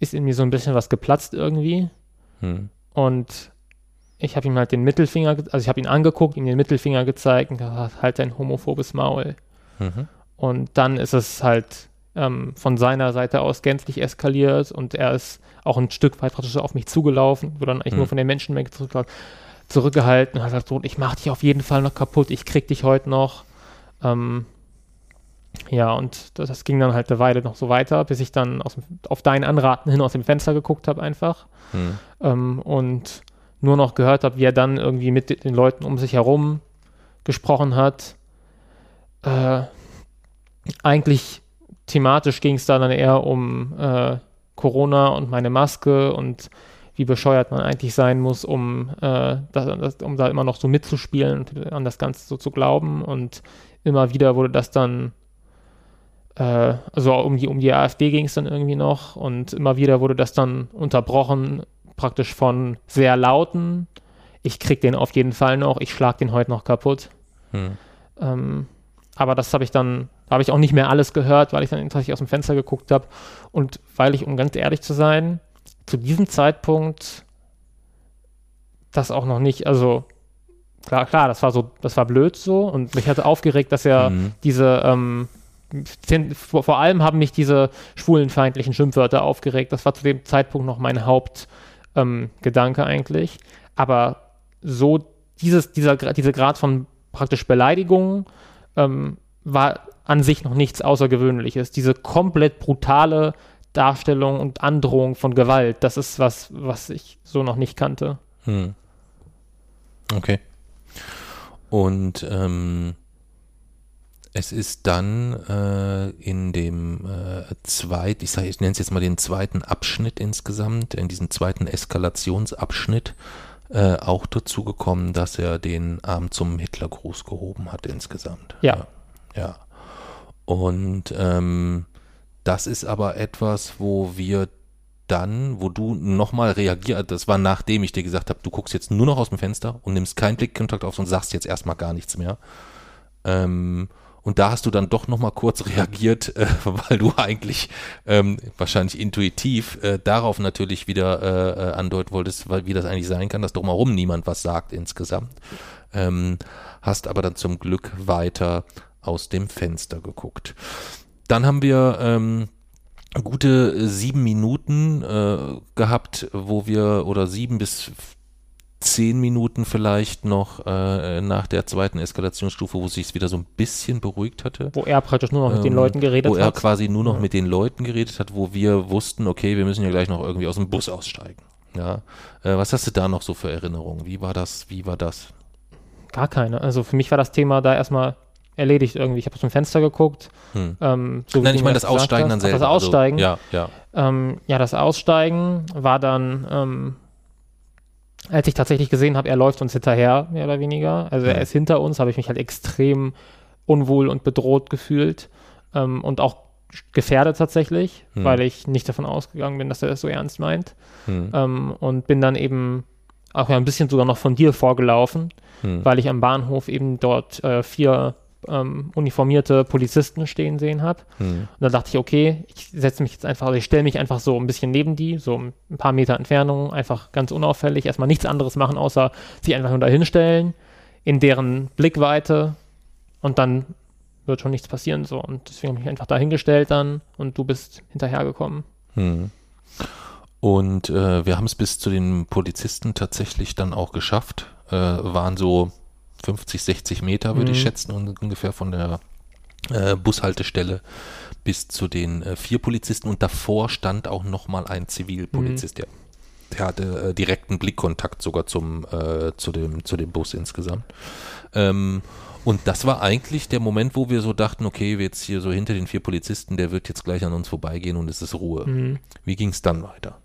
ist in mir so ein bisschen was geplatzt irgendwie. Hm. Und ich habe ihm halt den Mittelfinger, also ich habe ihn angeguckt, ihm den Mittelfinger gezeigt und gesagt, halt dein homophobes Maul. Mhm. Und dann ist es halt ähm, von seiner Seite aus gänzlich eskaliert und er ist auch ein Stück weit praktisch auf mich zugelaufen, wurde dann eigentlich mhm. nur von der Menschenmenge zurück, zurückgehalten und hat gesagt, ich mach dich auf jeden Fall noch kaputt, ich krieg dich heute noch. Ähm, ja, und das, das, ging dann halt eine Weile noch so weiter, bis ich dann aus, auf deinen Anraten hin aus dem Fenster geguckt habe einfach mhm. ähm, und nur noch gehört habe, wie er dann irgendwie mit den Leuten um sich herum gesprochen hat. Äh, eigentlich thematisch ging es da dann eher um äh, Corona und meine Maske und wie bescheuert man eigentlich sein muss, um, äh, das, um da immer noch so mitzuspielen und an das Ganze so zu glauben. Und immer wieder wurde das dann, äh, also um die, um die AfD ging es dann irgendwie noch und immer wieder wurde das dann unterbrochen, praktisch von sehr lauten, ich krieg den auf jeden Fall noch, ich schlag den heute noch kaputt. Hm. Ähm, aber das habe ich dann da habe ich auch nicht mehr alles gehört, weil ich dann tatsächlich aus dem Fenster geguckt habe. Und weil ich, um ganz ehrlich zu sein, zu diesem Zeitpunkt das auch noch nicht, also klar, klar, das war so, das war blöd so und mich hatte aufgeregt, dass er mhm. diese, ähm, vor, vor, allem haben mich diese schwulenfeindlichen Schimpfwörter aufgeregt. Das war zu dem Zeitpunkt noch mein Hauptgedanke ähm, eigentlich. Aber so dieses, dieser, diese Grad von praktisch Beleidigung ähm, war an sich noch nichts Außergewöhnliches. Diese komplett brutale Darstellung und Androhung von Gewalt, das ist was, was ich so noch nicht kannte. Hm. Okay. Und ähm, es ist dann äh, in dem äh, zweiten, ich, ich nenne es jetzt mal den zweiten Abschnitt insgesamt, in diesem zweiten Eskalationsabschnitt, äh, auch dazu gekommen, dass er den Arm zum Hitlergruß gehoben hat insgesamt. Ja. Ja. ja. Und ähm, das ist aber etwas, wo wir dann, wo du nochmal reagiert, das war nachdem ich dir gesagt habe, du guckst jetzt nur noch aus dem Fenster und nimmst keinen Blickkontakt auf und sagst jetzt erstmal gar nichts mehr. Ähm, und da hast du dann doch nochmal kurz <laughs> reagiert, äh, weil du eigentlich ähm, wahrscheinlich intuitiv äh, darauf natürlich wieder äh, äh, andeuten wolltest, weil, wie das eigentlich sein kann, dass drumherum niemand was sagt insgesamt. Ähm, hast aber dann zum Glück weiter aus dem Fenster geguckt. Dann haben wir ähm, gute sieben Minuten äh, gehabt, wo wir, oder sieben bis zehn Minuten vielleicht noch äh, nach der zweiten Eskalationsstufe, wo sich es wieder so ein bisschen beruhigt hatte. Wo er praktisch nur noch mit den Ähm, Leuten geredet Wo er hat. quasi nur noch Ja. mit den Leuten geredet hat, wo wir wussten, okay, wir müssen ja gleich noch irgendwie aus dem Bus aussteigen. Ja. Äh, was hast du da noch so für Erinnerungen? Wie war das? Wie war das? Gar keine. Also für mich war das Thema da erstmal erledigt irgendwie. Ich habe aus dem Fenster geguckt. Hm. Ähm, so Nein, ich meine das gesagt Aussteigen dann selber. Das Aussteigen. Also, ja, ja. Ähm, ja, das Aussteigen war dann, ähm, als ich tatsächlich gesehen habe, er läuft uns hinterher, mehr oder weniger. Also er ist hinter uns, habe ich mich halt extrem unwohl und bedroht gefühlt ähm, und auch gefährdet tatsächlich, Mhm. weil ich nicht davon ausgegangen bin, dass er das so ernst meint. Hm. Ähm, und bin dann eben auch ja ein bisschen sogar noch von dir vorgelaufen, Hm. weil ich am Bahnhof eben dort äh, vier ähm, uniformierte Polizisten stehen sehen habe. Hm. Und dann dachte ich, okay, ich setze mich jetzt einfach, also ich stelle mich einfach so ein bisschen neben die, so ein paar Meter Entfernung, einfach ganz unauffällig, erstmal nichts anderes machen, außer sich einfach nur dahin stellen, in deren Blickweite und dann wird schon nichts passieren so. Und deswegen habe ich mich einfach dahingestellt dann und du bist hinterhergekommen. Hm. Und äh, wir haben es bis zu den Polizisten tatsächlich dann auch geschafft. Äh, waren so 50, 60 Meter, würde ich Mhm. schätzen, un- ungefähr von der äh, Bushaltestelle bis zu den äh, vier Polizisten. Und davor stand auch nochmal ein Zivilpolizist, der, der hatte äh, direkten Blickkontakt sogar zum, äh, zu, dem, zu dem Bus insgesamt. Ähm, und das war eigentlich der Moment, wo wir so dachten, okay, wir jetzt hier so hinter den vier Polizisten, der wird jetzt gleich an uns vorbeigehen und es ist Ruhe. Mhm. Wie ging es dann weiter?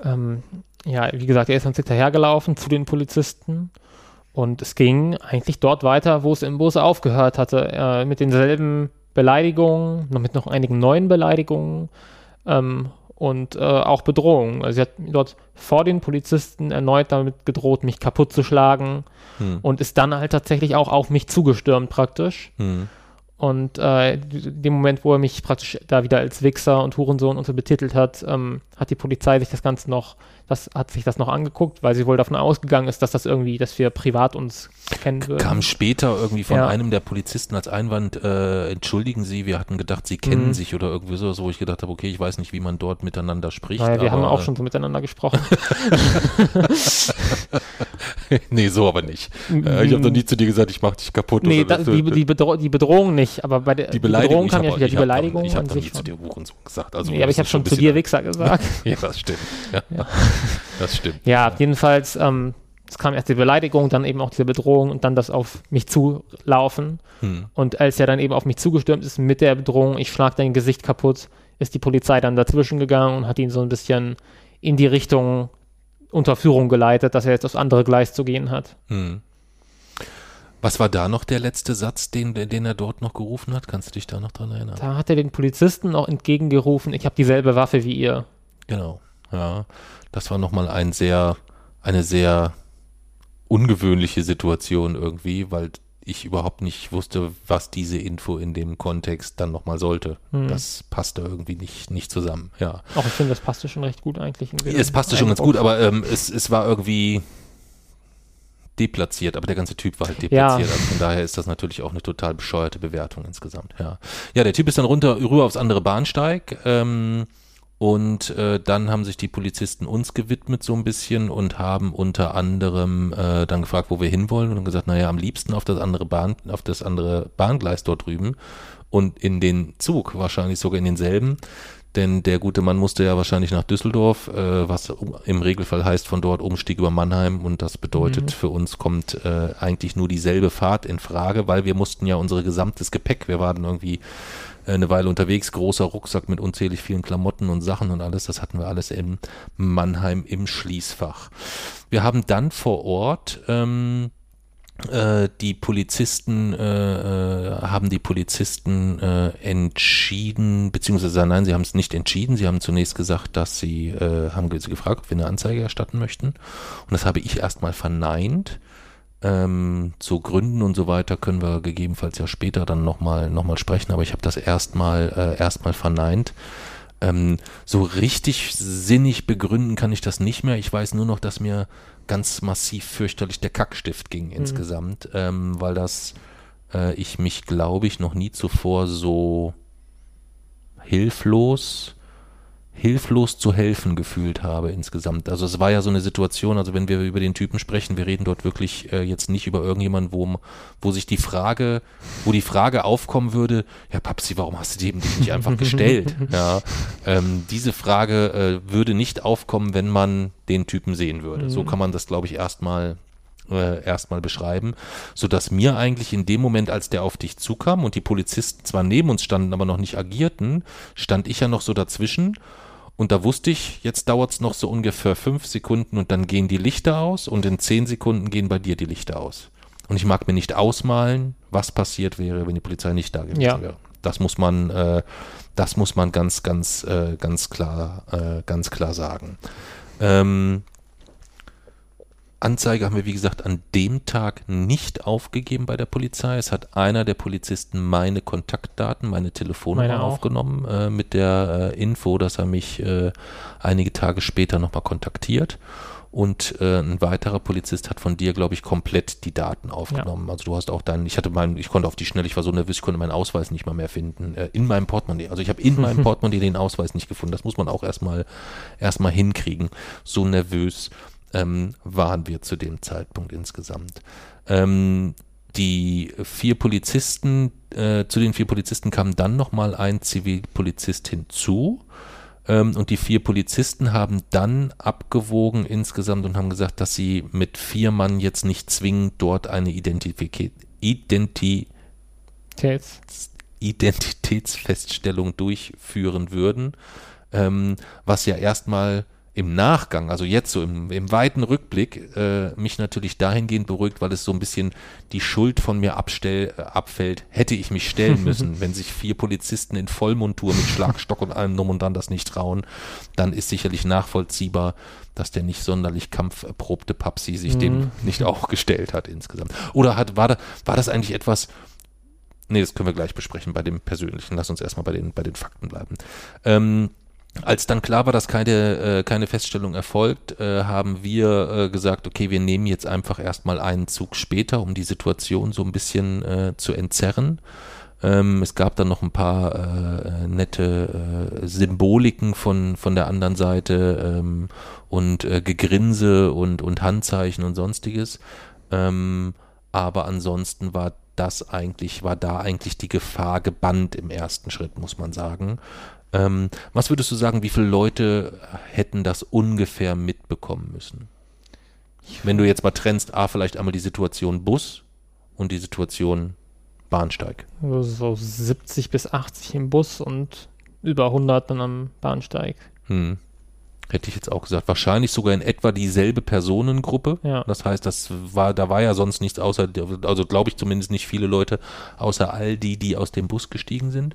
Ähm, ja, wie gesagt, er ist uns hinterhergelaufen zu den Polizisten und es ging eigentlich dort weiter, wo es im Bus aufgehört hatte, äh, mit denselben Beleidigungen, noch mit noch einigen neuen Beleidigungen ähm, und äh, auch Bedrohungen. Also sie hat dort vor den Polizisten erneut damit gedroht, mich kaputt zu schlagen Hm. und ist dann halt tatsächlich auch auf mich zugestürmt praktisch. Hm. Und äh, in dem Moment, wo er mich praktisch da wieder als Wichser und Hurensohn und so betitelt hat, ähm, hat die Polizei sich das Ganze noch, das hat sich das noch angeguckt, weil sie wohl davon ausgegangen ist, dass das irgendwie, dass wir privat uns kennen würden. Kam später irgendwie von Ja. einem der Polizisten als Einwand, äh, entschuldigen Sie, wir hatten gedacht, Sie kennen Mhm. sich oder irgendwie so, wo ich gedacht habe, okay, ich weiß nicht, wie man dort miteinander spricht. Naja, wir haben auch schon so miteinander gesprochen. <laughs> <laughs> <laughs> nee, so aber nicht. Äh, ich habe noch nie zu dir gesagt, ich mach dich kaputt. nee, oder da, die, die, Bedro die Bedrohung nicht, aber bei der die Beleidigung, Bedrohung kam ja hab- wieder die hab- Beleidigung Ich habe noch nie zu dir Hurensohn gesagt. Also nee, aber ich habe schon zu dir Wichser gesagt. <laughs> Ja, das stimmt. Ja, Ja. <laughs> Das stimmt. Ja, jedenfalls, ähm, es kam erst die Beleidigung, dann eben auch diese Bedrohung und dann das auf mich zulaufen. Hm. Und als er dann eben auf mich zugestürmt ist mit der Bedrohung, ich schlag dein Gesicht kaputt, ist die Polizei dann dazwischen gegangen und hat ihn so ein bisschen in die Richtung Unterführung geleitet, dass er jetzt aufs andere Gleis zu gehen hat. Hm. Was war da noch der letzte Satz, den, den er dort noch gerufen hat? Kannst du dich da noch dran erinnern? Da hat er den Polizisten noch entgegengerufen, ich habe dieselbe Waffe wie ihr. Genau, ja. Das war nochmal ein sehr, eine sehr ungewöhnliche Situation irgendwie, weil ich überhaupt nicht wusste, was diese Info in dem Kontext dann nochmal sollte. Hm. Das passte irgendwie nicht, nicht zusammen, ja. Auch ich finde, das passte schon recht gut eigentlich. Es passte schon ganz gut, aber ähm, es, es war irgendwie deplatziert, aber der ganze Typ war halt deplatziert. Ja. Also von daher ist das natürlich auch eine total bescheuerte Bewertung insgesamt. Ja, ja der Typ ist dann runter rüber aufs andere Bahnsteig ähm, und äh, dann haben sich die Polizisten uns gewidmet so ein bisschen und haben unter anderem äh, dann gefragt, wo wir hinwollen und gesagt, naja, am liebsten auf das andere Bahn, auf das andere Bahngleis dort drüben und in den Zug, wahrscheinlich sogar in denselben. Denn der gute Mann musste ja wahrscheinlich nach Düsseldorf, äh, was im Regelfall heißt von dort Umstieg über Mannheim und das bedeutet Mhm. für uns kommt äh, eigentlich nur dieselbe Fahrt in Frage, weil wir mussten ja unser gesamtes Gepäck, wir waren irgendwie eine Weile unterwegs, großer Rucksack mit unzählig vielen Klamotten und Sachen und alles, das hatten wir alles in Mannheim im Schließfach. Wir haben dann vor Ort ähm, äh, die Polizisten äh, äh, haben die Polizisten äh, entschieden, beziehungsweise nein, sie haben es nicht entschieden. Sie haben zunächst gesagt, dass sie äh, haben sie gefragt, ob wir eine Anzeige erstatten möchten. Und das habe ich erstmal verneint. Ähm, zu Gründen und so weiter können wir gegebenenfalls ja später dann nochmal noch mal sprechen, aber ich habe das erstmal äh, erstmal verneint. Ähm, so richtig sinnig begründen kann ich das nicht mehr. Ich weiß nur noch, dass mir ganz massiv fürchterlich der Kackstift ging insgesamt, ähm, weil das äh, ich mich, glaube ich, noch nie zuvor so hilflos, hilflos zu helfen gefühlt habe insgesamt. Also es war ja so eine Situation, also wenn wir über den Typen sprechen, wir reden dort wirklich äh, jetzt nicht über irgendjemanden, wo, wo sich die Frage, wo die Frage aufkommen würde, ja Papsi, warum hast du die eben nicht einfach <laughs> gestellt? Ja, ähm, diese Frage äh, würde nicht aufkommen, wenn man den Typen sehen würde. Mhm. So kann man das, glaube ich, erstmal äh, erstmal beschreiben, so dass mir eigentlich in dem Moment, als der auf dich zukam und die Polizisten zwar neben uns standen, aber noch nicht agierten, stand ich ja noch so dazwischen und da wusste ich, jetzt dauert es noch so ungefähr fünf Sekunden und dann gehen die Lichter aus und in zehn Sekunden gehen bei dir die Lichter aus. Und ich mag mir nicht ausmalen, was passiert wäre, wenn die Polizei nicht da gewesen ja. wäre. Das muss man, äh, das muss man ganz, ganz, äh, ganz klar, äh, ganz klar sagen. Ähm, Anzeige haben wir, wie gesagt, an dem Tag nicht aufgegeben bei der Polizei. Es hat einer der Polizisten meine Kontaktdaten, meine Telefonnummer meine aufgenommen äh, mit der äh, Info, dass er mich äh, einige Tage später nochmal kontaktiert. Und äh, ein weiterer Polizist hat von dir, glaube ich, komplett die Daten aufgenommen. Ja. Also du hast auch deinen, ich hatte meinen, ich konnte auf die Schnelle, ich war so nervös, ich konnte meinen Ausweis nicht mal mehr finden. Äh, in meinem Portemonnaie. Also ich habe in meinem <laughs> Portemonnaie den Ausweis nicht gefunden. Das muss man auch erstmal erstmal hinkriegen. So nervös ähm, waren wir zu dem Zeitpunkt insgesamt. Ähm, die vier Polizisten, äh, zu den vier Polizisten kam dann nochmal ein Zivilpolizist hinzu. Ähm, und die vier Polizisten haben dann abgewogen insgesamt und haben gesagt, dass sie mit vier Mann jetzt nicht zwingend dort eine Identifik Identi Identitätsfeststellung durchführen würden. Ähm, was ja erstmal im Nachgang, also jetzt so im, im weiten Rückblick, äh, mich natürlich dahingehend beruhigt, weil es so ein bisschen die Schuld von mir abstell, abfällt, hätte ich mich stellen <laughs> müssen. Wenn sich vier Polizisten in Vollmontur mit Schlagstock und allem drum und dann das nicht trauen, dann ist sicherlich nachvollziehbar, dass der nicht sonderlich kampferprobte Papsi sich mhm. dem nicht auch gestellt hat insgesamt. Oder hat, war, da, war das eigentlich etwas, nee, das können wir gleich besprechen bei dem Persönlichen. Lass uns erstmal bei den, bei den Fakten bleiben. Ähm, als dann klar war, dass keine, äh, keine Feststellung erfolgt, äh, haben wir äh, gesagt, okay, wir nehmen jetzt einfach erstmal einen Zug später, um die Situation so ein bisschen äh, zu entzerren. Ähm, es gab dann noch ein paar äh, nette äh, Symboliken von, von der anderen Seite ähm, und Gegrinse und, und Handzeichen und sonstiges. Ähm, aber ansonsten war das eigentlich, war da eigentlich die Gefahr gebannt im ersten Schritt, muss man sagen. Ähm, was würdest du sagen, wie viele Leute hätten das ungefähr mitbekommen müssen? Wenn du jetzt mal trennst, A, vielleicht einmal die Situation Bus und die Situation Bahnsteig. So 70 bis 80 im Bus und über 100 dann am Bahnsteig. Hm. Hätte ich jetzt auch gesagt. Wahrscheinlich sogar in etwa dieselbe Personengruppe. Ja. Das heißt, das war, da war ja sonst nichts außer, also glaube ich zumindest nicht viele Leute, außer all die, die aus dem Bus gestiegen sind.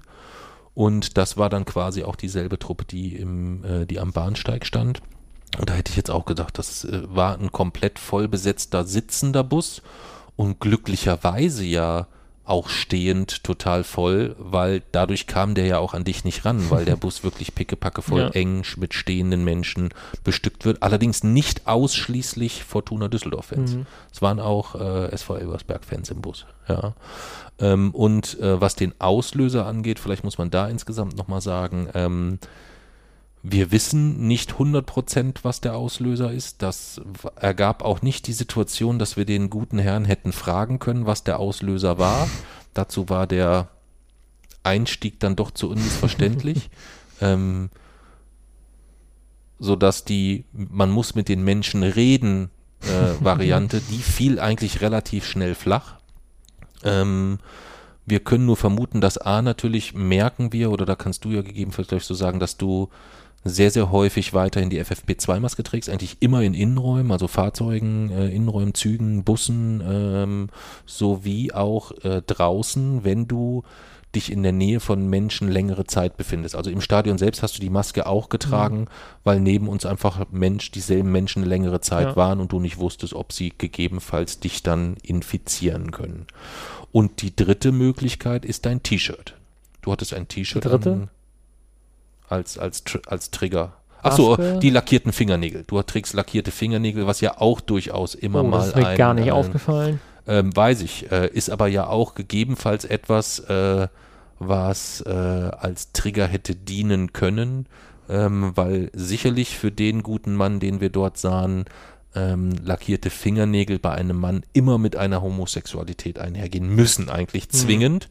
Und das war dann quasi auch dieselbe Truppe, die, im, äh, die am Bahnsteig stand. Und da hätte ich jetzt auch gedacht, das äh, war ein komplett voll besetzter sitzender Bus und glücklicherweise ja auch stehend total voll, weil dadurch kam der ja auch an dich nicht ran, weil der <laughs> Bus wirklich pickepacke voll ja. eng mit stehenden Menschen bestückt wird. Allerdings nicht ausschließlich Fortuna Düsseldorf-Fans. Mhm. Es waren auch äh, SV Elversberg-Fans im Bus. Ja. Ähm, und äh, was den Auslöser angeht, vielleicht muss man da insgesamt nochmal sagen, ähm, wir wissen nicht 100%, was der Auslöser ist. Das ergab auch nicht die Situation, dass wir den guten Herrn hätten fragen können, was der Auslöser war. <laughs> Dazu war der Einstieg dann doch zu unmissverständlich. <laughs> ähm, sodass die man muss mit den Menschen reden äh, <laughs> Variante, die fiel eigentlich relativ schnell flach. Ähm, wir können nur vermuten, dass A natürlich merken wir, oder da kannst du ja gegebenenfalls gleich so sagen, dass du sehr, sehr häufig weiterhin die FFP2-Maske trägst, eigentlich immer in Innenräumen, also Fahrzeugen, äh, Innenräumen, Zügen, Bussen, ähm, sowie auch äh, draußen, wenn du dich in der Nähe von Menschen längere Zeit befindest. Also im Stadion selbst hast du die Maske auch getragen, mhm. weil neben uns einfach Mensch, dieselben Menschen längere Zeit ja. waren und du nicht wusstest, ob sie gegebenenfalls dich dann infizieren können. Und die dritte Möglichkeit ist dein T-Shirt. Du hattest ein T-Shirt als, als, als Trigger. Achso, die lackierten Fingernägel. Du trägst lackierte Fingernägel, was ja auch durchaus immer oh, mal das ist mir ein, gar nicht ein, aufgefallen. Ähm, weiß ich, äh, ist aber ja auch gegebenenfalls etwas, äh, was äh, als Trigger hätte dienen können, ähm, weil sicherlich für den guten Mann, den wir dort sahen, ähm, lackierte Fingernägel bei einem Mann immer mit einer Homosexualität einhergehen müssen, eigentlich zwingend.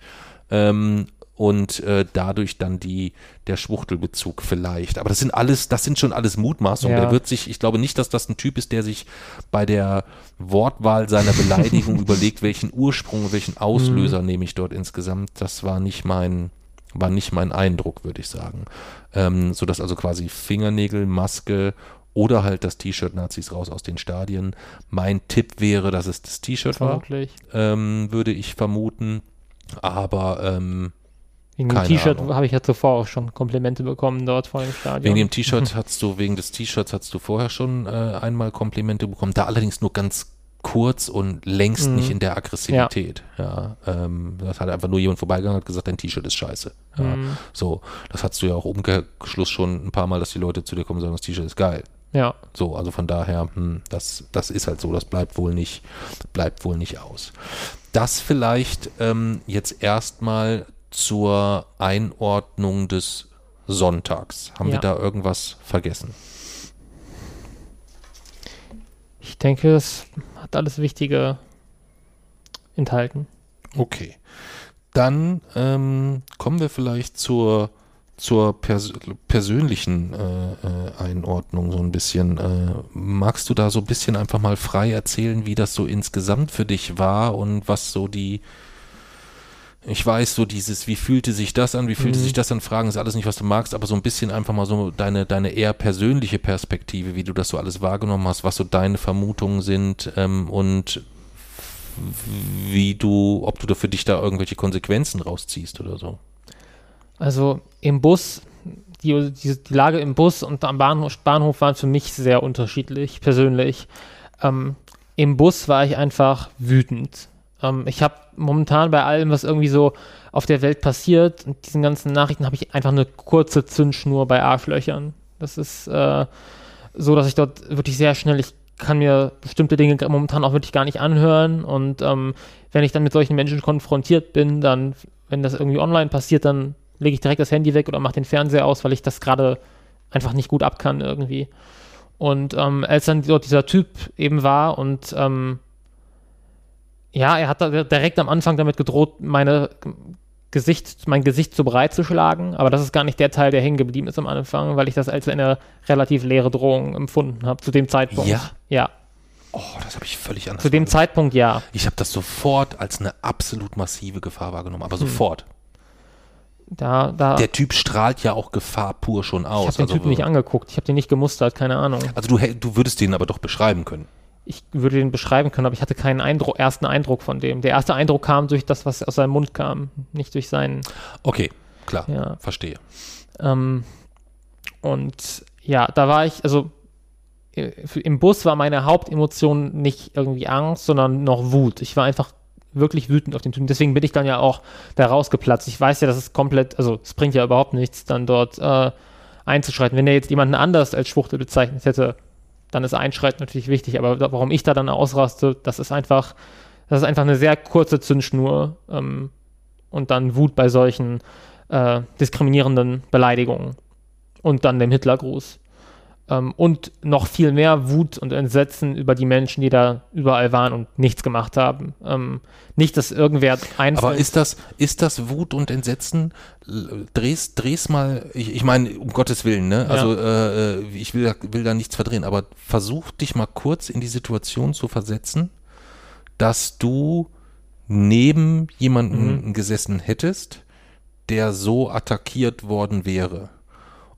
Ähm, und äh, dadurch dann die der Schwuchtelbezug vielleicht. Aber das sind alles, das sind schon alles Mutmaßungen. Ja. Der wird sich, ich glaube nicht, dass das ein Typ ist, der sich bei der Wortwahl seiner Beleidigung <laughs> überlegt, welchen Ursprung, welchen Auslöser nehme ich dort insgesamt. Das war nicht mein, war nicht mein Eindruck, würde ich sagen. Ähm, so dass also quasi Fingernägel, Maske oder halt das T-Shirt Nazis raus aus den Stadien. Mein Tipp wäre, dass es das T-Shirt war, ähm, würde ich vermuten. Aber ähm, Wegen dem T-Shirt habe ich ja zuvor auch schon Komplimente bekommen dort vor dem Stadion. wegen dem T-Shirt <laughs> hast du, wegen des T-Shirts hast du vorher schon äh, einmal Komplimente bekommen, da allerdings nur ganz kurz und längst Mhm. nicht in der Aggressivität. Ja, ähm, das hat einfach nur jemand vorbeigegangen und hat gesagt, dein T-Shirt ist scheiße. Ja, Mhm. So, das hattest du ja auch im Umkehrschluss schon ein paar Mal, dass die Leute zu dir kommen und sagen, das T-Shirt ist geil. Ja, So, also von daher, hm, das, das ist halt so, das bleibt wohl nicht, bleibt wohl nicht aus. Das vielleicht ähm, jetzt erstmal zur Einordnung des Sonntags. Haben wir Ja. da irgendwas vergessen? ich denke, es hat alles Wichtige enthalten. Okay. Dann ähm, kommen wir vielleicht zur, zur pers persönlichen äh, äh, Einordnung so ein bisschen. Äh, magst du da so ein bisschen einfach mal frei erzählen, wie das so insgesamt für dich war und was so die, ich weiß, so dieses, wie fühlte sich das an, wie fühlte Mhm. sich das an, Fragen ist alles nicht, was du magst, aber so ein bisschen einfach mal so deine, deine eher persönliche Perspektive, wie du das so alles wahrgenommen hast, was so deine Vermutungen sind ähm, und wie du, ob du da für dich da irgendwelche Konsequenzen rausziehst oder so. Also im Bus, die, die, die Lage im Bus und am Bahnhof, Bahnhof waren für mich sehr unterschiedlich, persönlich. Ähm, Im Bus war ich einfach wütend. Ähm, ich habe momentan bei allem, was irgendwie so auf der Welt passiert und diesen ganzen Nachrichten, habe ich einfach eine kurze Zündschnur bei Arschlöchern. Das ist äh, so, dass ich dort wirklich sehr schnell, ich kann mir bestimmte Dinge momentan auch wirklich gar nicht anhören und ähm, wenn ich dann mit solchen Menschen konfrontiert bin, dann, wenn das irgendwie online passiert, dann lege ich direkt das Handy weg oder mache den Fernseher aus, weil ich das gerade einfach nicht gut ab kann irgendwie. Und ähm, als dann dort dieser Typ eben war und ähm, ja, er hat direkt am Anfang damit gedroht, meine Gesicht, mein Gesicht so breit zu schlagen, aber das ist gar nicht der Teil, der hängen geblieben ist am Anfang, weil ich das als eine relativ leere Drohung empfunden habe zu dem Zeitpunkt. Ja? Ja, Oh, das habe ich völlig anders. zu dem Zeitpunkt ja. ich habe das sofort als eine absolut massive Gefahr wahrgenommen, Hm. aber sofort. Da, da, Der Typ strahlt ja auch Gefahr pur schon ich aus. habe den also, Typen nicht angeguckt, ich habe den nicht gemustert, keine Ahnung. also du, du würdest den aber doch beschreiben können. Ich würde den beschreiben können, aber ich hatte keinen Eindruck, ersten Eindruck von dem. Der erste Eindruck kam durch das, was aus seinem Mund kam, nicht durch seinen, Okay, klar, ja. verstehe. Ähm, und ja, da war ich, also äh, im Bus war meine Hauptemotion nicht irgendwie Angst, sondern noch Wut. Ich war einfach wirklich wütend auf den Typen. Deswegen bin ich dann ja auch da rausgeplatzt. Ich weiß ja, dass es komplett, also es bringt ja überhaupt nichts, dann dort äh, einzuschreiten. Wenn er jetzt jemanden anders als Schwuchtel bezeichnet hätte, dann ist Einschreiten natürlich wichtig. Aber warum ich da dann ausraste, das ist einfach, das ist einfach eine sehr kurze Zündschnur ähm, und dann Wut bei solchen äh, diskriminierenden Beleidigungen und dann dem Hitlergruß. Ähm, und noch viel mehr Wut und Entsetzen über die Menschen, die da überall waren und nichts gemacht haben. Ähm, nicht, dass irgendwer einzeln... Aber ist das, ist das Wut und Entsetzen? Dreh's, dreh's mal, ich, ich meine, um Gottes Willen, ne? Also äh, äh, ich will, da- will da nichts verdrehen, aber versuch dich mal kurz in die Situation zu versetzen, dass du neben jemanden gesessen hättest, der so attackiert worden wäre.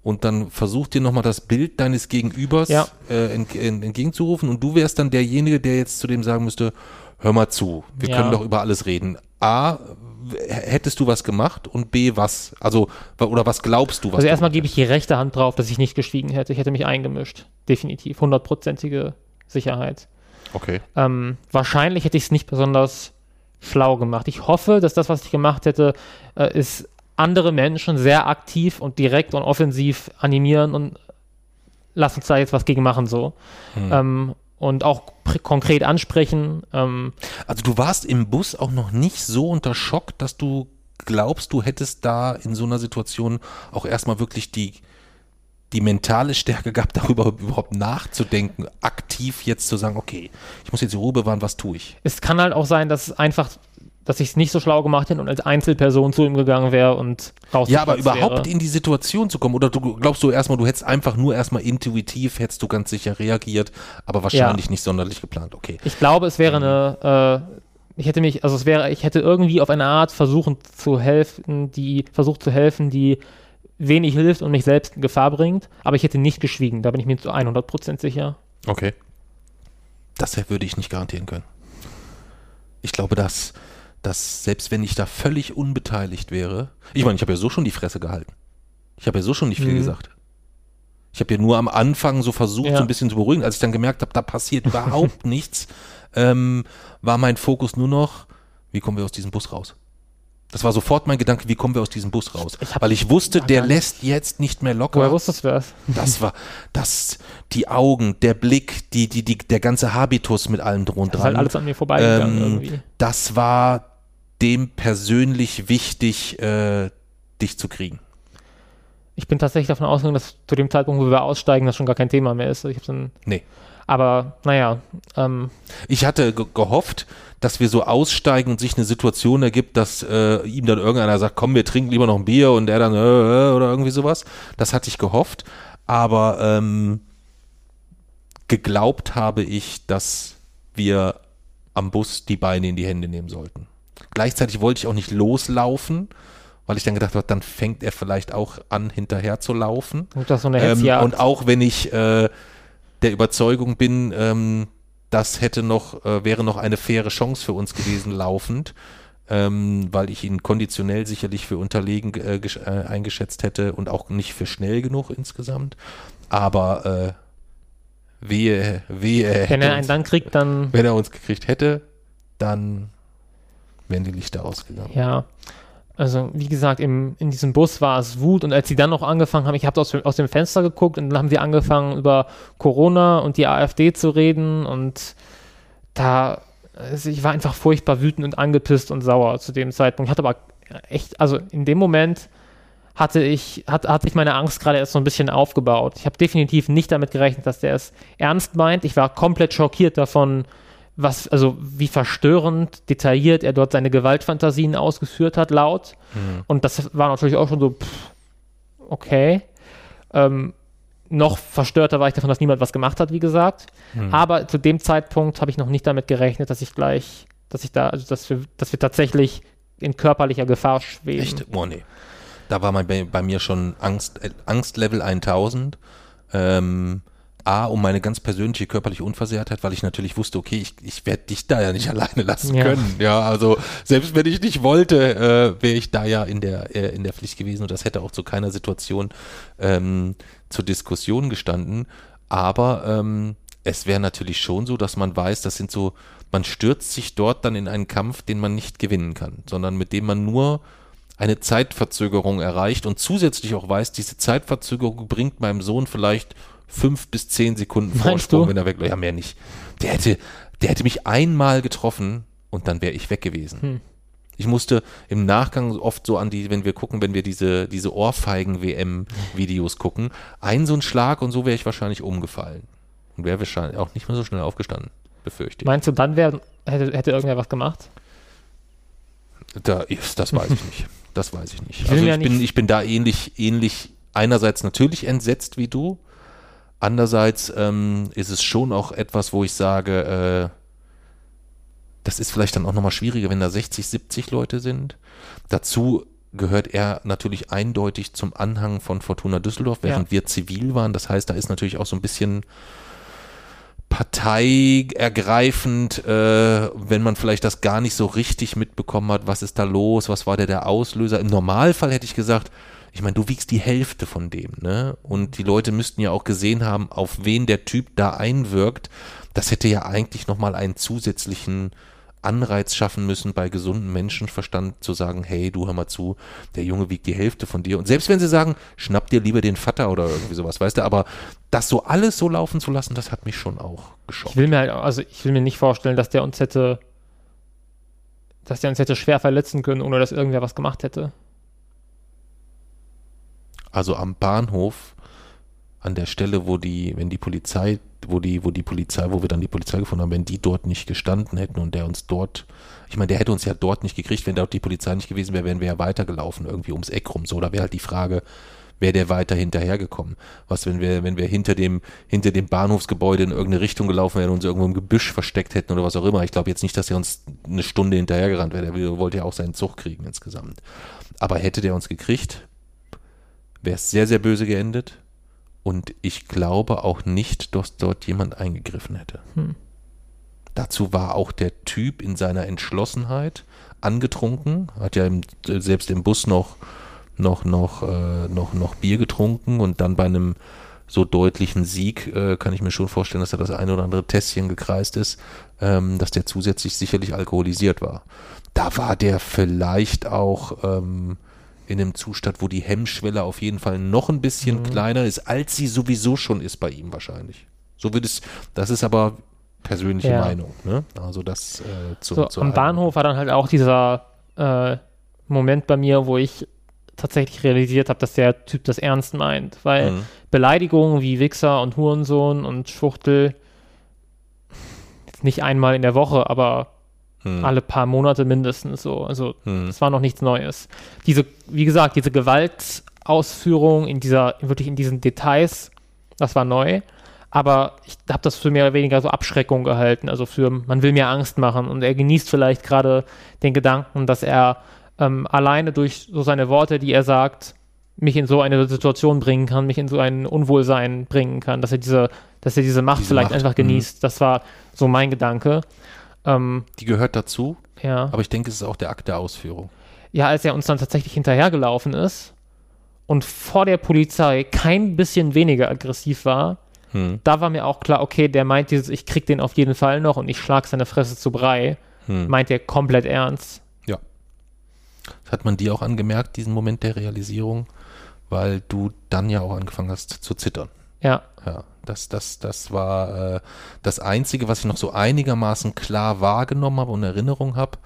Und dann versuch dir nochmal das Bild deines Gegenübers Ja. äh, ent, ent, entgegenzurufen und du wärst dann derjenige, der jetzt zu dem sagen müsste, hör mal zu, wir Ja. können doch über alles reden. A, hättest du was gemacht und B, was? Also, oder was glaubst du, was also erstmal gebe ich die rechte Hand drauf, dass ich nicht geschwiegen hätte. Ich hätte mich eingemischt. Definitiv. Hundertprozentige Sicherheit. Okay. Ähm, wahrscheinlich hätte ich es nicht besonders schlau gemacht. Ich hoffe, dass das, was ich gemacht hätte, äh, ist andere Menschen sehr aktiv und direkt und offensiv animieren und lass uns da jetzt was gegen machen so. Hm. Ähm, und auch konkret ansprechen. Ähm, Also du warst im Bus auch noch nicht so unter Schock, dass du glaubst, du hättest da in so einer Situation auch erstmal wirklich die, die mentale Stärke gehabt, darüber überhaupt nachzudenken, aktiv jetzt zu sagen, okay, ich muss jetzt die Ruhe bewahren, was tue ich? Es kann halt auch sein, dass es einfach dass ich es nicht so schlau gemacht hätte und als Einzelperson zu ihm gegangen wäre und raus. Ja, aber überhaupt wäre. in die Situation zu kommen. Oder du glaubst du erstmal, du hättest einfach nur erstmal intuitiv, hättest du ganz sicher reagiert, aber wahrscheinlich ja. nicht sonderlich geplant. Okay. Ich glaube, es wäre eine, äh, ich hätte mich, also es wäre, ich hätte irgendwie auf eine Art versuchen zu helfen, die, versucht zu helfen, die wenig hilft und mich selbst in Gefahr bringt, aber ich hätte nicht geschwiegen, da bin ich mir zu 100% sicher. Okay. Das würde ich nicht garantieren können. Ich glaube, dass dass selbst wenn ich da völlig unbeteiligt wäre, ich meine, ich habe ja so schon die Fresse gehalten. Ich habe ja so schon nicht viel mhm. gesagt. Ich habe ja nur am Anfang so versucht, ja. so ein bisschen zu beruhigen. Als ich dann gemerkt habe, da passiert überhaupt <laughs> nichts, ähm, war mein Fokus nur noch, wie kommen wir aus diesem Bus raus? Das war sofort mein Gedanke, wie kommen wir aus diesem Bus raus? Ich Weil ich wusste, der lässt jetzt nicht mehr locker. Woher wusstest du das? Das war, das, die Augen, der Blick, die, die, die, der ganze Habitus mit allem drunter. Das ist halt alles an mir vorbeigegangen ähm, irgendwie. Das war dem persönlich wichtig, äh, dich zu kriegen? Ich bin tatsächlich davon ausgegangen, dass zu dem Zeitpunkt, wo wir aussteigen, das schon gar kein Thema mehr ist. Ich dann, nee. Aber naja. Ähm, ich hatte ge gehofft, dass wir so aussteigen und sich eine Situation ergibt, dass äh, ihm dann irgendeiner sagt, komm, wir trinken lieber noch ein Bier und er dann äh, äh oder irgendwie sowas. Das hatte ich gehofft. Aber ähm, geglaubt habe ich, dass wir am Bus die Beine in die Hände nehmen sollten. Gleichzeitig wollte ich auch nicht loslaufen, weil ich dann gedacht habe, dann fängt er vielleicht auch an, hinterher zu laufen. Und, das so eine ähm, und auch wenn ich äh, der Überzeugung bin, ähm, das hätte noch, äh, wäre noch eine faire Chance für uns gewesen, <laughs> laufend, ähm, weil ich ihn konditionell sicherlich für unterlegen äh, äh, eingeschätzt hätte und auch nicht für schnell genug insgesamt. Aber äh, wehe, wehe. Wenn er einen dann kriegt, dann. Wenn er uns gekriegt hätte, dann wären die Lichter ausgegangen. Ja. Also, wie gesagt, im, in diesem Bus war es Wut und als sie dann noch angefangen haben, ich habe aus, aus dem Fenster geguckt und dann haben sie angefangen, über Corona und die AfD zu reden und da, also ich war einfach furchtbar wütend und angepisst und sauer zu dem Zeitpunkt. Ich hatte aber echt, also in dem Moment hatte ich, hat, hatte ich meine Angst gerade erst so ein bisschen aufgebaut. Ich habe definitiv nicht damit gerechnet, dass der es ernst meint. Ich war komplett schockiert davon, was, also wie verstörend detailliert er dort seine Gewaltfantasien ausgeführt hat, laut. Mhm. Und das war natürlich auch schon so, pff, okay. Ähm, noch verstörter war ich davon, dass niemand was gemacht hat, wie gesagt. Mhm. Aber zu dem Zeitpunkt habe ich noch nicht damit gerechnet, dass ich gleich, dass ich da, also dass wir, dass wir tatsächlich in körperlicher Gefahr schweben. Echt? Oh nee. Da war mein, bei, bei mir schon Angst, äh, Angstlevel 1000. Ähm, A, um meine ganz persönliche körperliche Unversehrtheit, weil ich natürlich wusste, okay, ich, ich werde dich da ja nicht <laughs> alleine lassen ja. können. Ja, also selbst wenn ich nicht wollte, äh, wäre ich da ja in der, äh, in der Pflicht gewesen und das hätte auch zu keiner Situation ähm, zur Diskussion gestanden. Aber ähm, es wäre natürlich schon so, dass man weiß, das sind so, man stürzt sich dort dann in einen Kampf, den man nicht gewinnen kann, sondern mit dem man nur eine Zeitverzögerung erreicht und zusätzlich auch weiß, diese Zeitverzögerung bringt meinem Sohn vielleicht fünf bis zehn Sekunden Vorsprung, wenn er weg, ja mehr nicht. Der hätte, der hätte mich einmal getroffen und dann wäre ich weg gewesen. Hm. Ich musste im Nachgang oft so an die, wenn wir gucken, wenn wir diese, diese Ohrfeigen-WM-Videos gucken, ein so ein Schlag und so wäre ich wahrscheinlich umgefallen. Und wäre wahrscheinlich auch nicht mehr so schnell aufgestanden, befürchte ich. Meinst du, dann wär, hätte, hätte irgendwer was gemacht? Da ist, das weiß ich nicht. Das weiß ich nicht. Ich also ich, bin, ich bin da ähnlich, ähnlich einerseits natürlich entsetzt wie du, Andererseits ähm, ist es schon auch etwas, wo ich sage, äh, das ist vielleicht dann auch nochmal schwieriger, wenn da 60, 70 Leute sind. Dazu gehört er natürlich eindeutig zum Anhang von Fortuna Düsseldorf, während ja. wir zivil waren. Das heißt, da ist natürlich auch so ein bisschen parteiergreifend, äh, wenn man vielleicht das gar nicht so richtig mitbekommen hat, was ist da los, was war der der Auslöser. Im Normalfall hätte ich gesagt, ich meine, du wiegst die Hälfte von dem, ne? Und die Leute müssten ja auch gesehen haben, auf wen der Typ da einwirkt. Das hätte ja eigentlich nochmal einen zusätzlichen Anreiz schaffen müssen, bei gesundem Menschenverstand zu sagen, hey, du hör mal zu, der Junge wiegt die Hälfte von dir. Und selbst wenn sie sagen, schnapp dir lieber den Vater oder irgendwie sowas, weißt du, aber das so alles so laufen zu lassen, das hat mich schon auch geschockt. Ich will mir halt, also ich will mir nicht vorstellen, dass der uns hätte, dass der uns hätte schwer verletzen können, ohne dass irgendwer was gemacht hätte. Also am Bahnhof an der Stelle, wo die, wenn die Polizei, wo die, wo die Polizei, wo wir dann die Polizei gefunden haben, wenn die dort nicht gestanden hätten und der uns dort, ich meine, der hätte uns ja dort nicht gekriegt, wenn dort die Polizei nicht gewesen wäre, wären wir ja weitergelaufen, irgendwie ums Eck rum. So, da wäre halt die Frage, wäre der weiter hinterhergekommen. Was, wenn wir, wenn wir hinter dem, hinter dem Bahnhofsgebäude in irgendeine Richtung gelaufen wären und uns irgendwo im Gebüsch versteckt hätten oder was auch immer. Ich glaube jetzt nicht, dass er uns eine Stunde hinterhergerannt wäre. Der wollte ja auch seinen Zug kriegen insgesamt. Aber hätte der uns gekriegt, wäre es sehr, sehr böse geendet. Und ich glaube auch nicht, dass dort jemand eingegriffen hätte. Hm. Dazu war auch der Typ in seiner Entschlossenheit angetrunken, hat ja im, selbst im Bus noch noch, noch, äh, noch, noch Bier getrunken und dann bei einem so deutlichen Sieg äh, kann ich mir schon vorstellen, dass er das eine oder andere Tässchen gekreist ist, ähm, dass der zusätzlich sicherlich alkoholisiert war. Da war der vielleicht auch ähm, in einem Zustand, wo die Hemmschwelle auf jeden Fall noch ein bisschen mhm. kleiner ist, als sie sowieso schon ist bei ihm wahrscheinlich. So wird es, das ist aber persönliche ja. Meinung. Ne? Also das äh, zu, so, zu Am Bahnhof war dann halt auch dieser äh, Moment bei mir, wo ich tatsächlich realisiert habe, dass der Typ das ernst meint. Weil mhm. Beleidigungen wie Wichser und Hurensohn und Schwuchtel nicht einmal in der Woche, aber mhm. alle paar Monate mindestens so. Also mhm. das war noch nichts Neues. Diese, wie gesagt, diese Gewaltausführung in dieser, wirklich in diesen Details, das war neu. Aber ich habe das für mehr oder weniger so Abschreckung gehalten. Also für, man will mir Angst machen und er genießt vielleicht gerade den Gedanken, dass er ähm, alleine durch so seine Worte, die er sagt, mich in so eine Situation bringen kann, mich in so ein Unwohlsein bringen kann, dass er diese, dass er diese Macht diese vielleicht Macht, einfach mhm. genießt. Das war so mein Gedanke. Ähm, die gehört dazu. Ja. Aber ich denke, es ist auch der Akt der Ausführung. Ja, als er uns dann tatsächlich hinterhergelaufen ist und vor der Polizei kein bisschen weniger aggressiv war, hm. da war mir auch klar, okay, der meint dieses, ich krieg den auf jeden Fall noch und ich schlag seine Fresse zu Brei, hm. meint er komplett ernst. Das hat man dir auch angemerkt, diesen Moment der Realisierung, weil du dann ja auch angefangen hast zu zittern. Ja. Ja, das, das, das war äh, das Einzige, was ich noch so einigermaßen klar wahrgenommen habe und Erinnerung habe,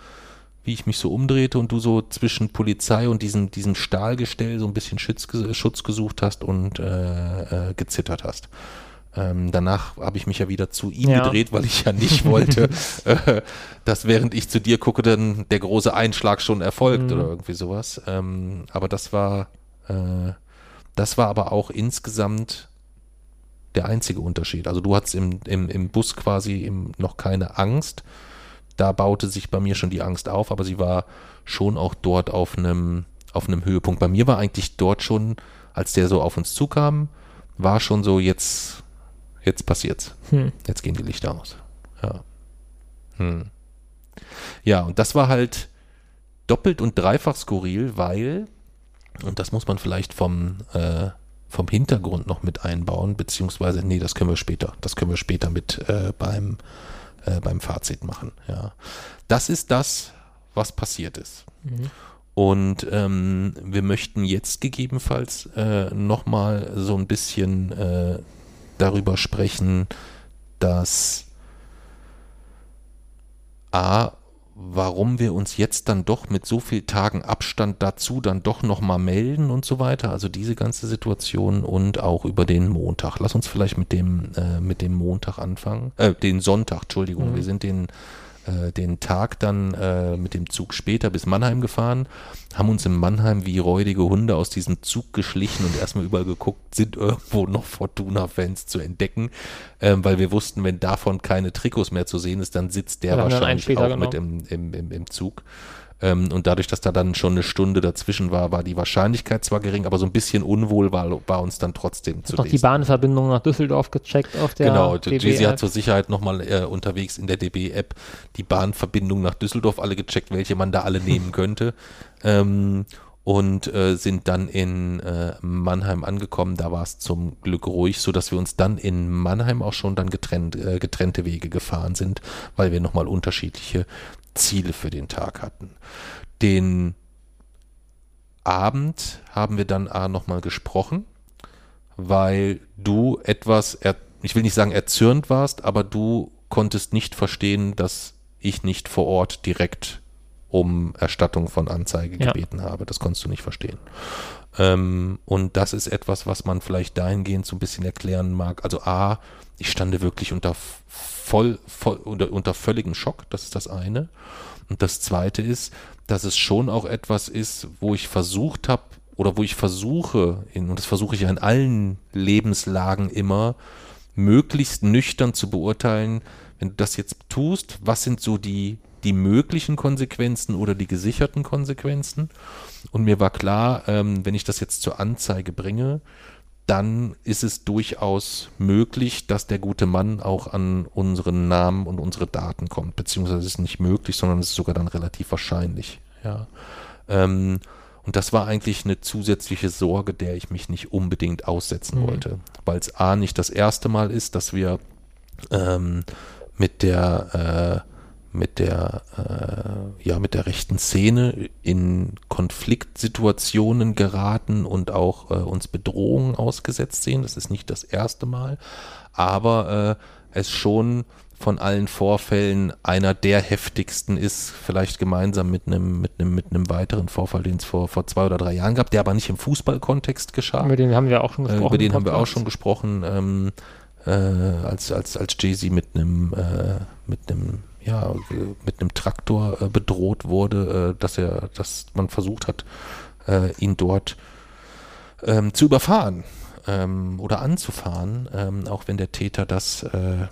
wie ich mich so umdrehte und du so zwischen Polizei und diesem, diesem Stahlgestell so ein bisschen Schutz, Schutz gesucht hast und äh, äh, gezittert hast. Ähm, danach habe ich mich ja wieder zu ihm ja. gedreht, weil ich ja nicht wollte, <laughs> äh, dass während ich zu dir gucke, dann der große Einschlag schon erfolgt mhm. oder irgendwie sowas. Ähm, aber das war, äh, das war aber auch insgesamt der einzige Unterschied. Also du hattest im, im, im Bus quasi im, noch keine Angst. Da baute sich bei mir schon die Angst auf, aber sie war schon auch dort auf einem, auf einem Höhepunkt. Bei mir war eigentlich dort schon, als der so auf uns zukam, war schon so jetzt jetzt passiert's. Hm. Jetzt gehen die Lichter aus. Ja. Hm. Ja, und das war halt doppelt und dreifach skurril, weil, und das muss man vielleicht vom, äh, vom Hintergrund noch mit einbauen, beziehungsweise, nee, das können wir später, das können wir später mit äh, beim, äh, beim Fazit machen. Ja. Das ist das, was passiert ist. Mhm. Und ähm, wir möchten jetzt gegebenenfalls äh, nochmal so ein bisschen äh, darüber sprechen, dass A, warum wir uns jetzt dann doch mit so vielen Tagen Abstand dazu dann doch nochmal melden und so weiter. Also diese ganze Situation und auch über den Montag. Lass uns vielleicht mit dem, äh, mit dem Montag anfangen. Äh, den Sonntag, Entschuldigung. Mhm. Wir sind den äh, den Tag dann äh, mit dem Zug später bis Mannheim gefahren, haben uns in Mannheim wie räudige Hunde aus diesem Zug geschlichen und erstmal überall geguckt, sind irgendwo noch Fortuna-Fans zu entdecken, ähm, weil wir wussten, wenn davon keine Trikots mehr zu sehen ist, dann sitzt der wahrscheinlich auch mit im, im, im, im Zug. Ähm, und dadurch, dass da dann schon eine Stunde dazwischen war, war die Wahrscheinlichkeit zwar gering, aber so ein bisschen unwohl war, war uns dann trotzdem zu noch die Bahnverbindung nach Düsseldorf gecheckt auf der Genau, Jay-Z hat zur Sicherheit nochmal äh, unterwegs in der DB-App die Bahnverbindung nach Düsseldorf alle gecheckt, welche man da alle nehmen <laughs> könnte. Ähm, und äh, sind dann in äh, Mannheim angekommen. Da war es zum Glück ruhig, so dass wir uns dann in Mannheim auch schon dann getrennt, äh, getrennte Wege gefahren sind, weil wir nochmal unterschiedliche Ziele für den Tag hatten. Den Abend haben wir dann nochmal gesprochen, weil du etwas, er, ich will nicht sagen erzürnt warst, aber du konntest nicht verstehen, dass ich nicht vor Ort direkt um Erstattung von Anzeige Ja. gebeten habe. Das konntest du nicht verstehen. Ähm, und das ist etwas, was man vielleicht dahingehend so ein bisschen erklären mag. Also A, ich stande wirklich unter voll, voll unter, unter völligem Schock, das ist das eine. Und das zweite ist, dass es schon auch etwas ist, wo ich versucht habe, oder wo ich versuche, in, und das versuche ich ja in allen Lebenslagen immer, möglichst nüchtern zu beurteilen, wenn du das jetzt tust, was sind so die, die möglichen Konsequenzen oder die gesicherten Konsequenzen? Und mir war klar, ähm, wenn ich das jetzt zur Anzeige bringe, dann ist es durchaus möglich, dass der gute Mann auch an unseren Namen und unsere Daten kommt. Beziehungsweise es ist nicht möglich, sondern es ist sogar dann relativ wahrscheinlich. Ja. Ähm, und das war eigentlich eine zusätzliche Sorge, der ich mich nicht unbedingt aussetzen Mhm. wollte. Weil es A nicht das erste Mal ist, dass wir ähm, mit der äh, mit der äh, ja mit der rechten Szene in Konfliktsituationen geraten und auch äh, uns Bedrohungen ausgesetzt sehen. Das ist nicht das erste Mal, aber äh, es schon von allen Vorfällen einer der heftigsten ist, vielleicht gemeinsam mit einem mit einem mit einem weiteren Vorfall, den es vor vor zwei oder drei Jahren gab, der aber nicht im Fußballkontext geschah. Über den haben wir auch schon Äh, gesprochen. über den haben wir auch schon gesprochen, ähm, äh, als, als, als Jay-Z mit einem, äh, mit einem, ja, mit einem Traktor äh, bedroht wurde, äh, dass er, dass man versucht hat, äh, ihn dort ähm, zu überfahren ähm, oder anzufahren, ähm, auch wenn der Täter das äh,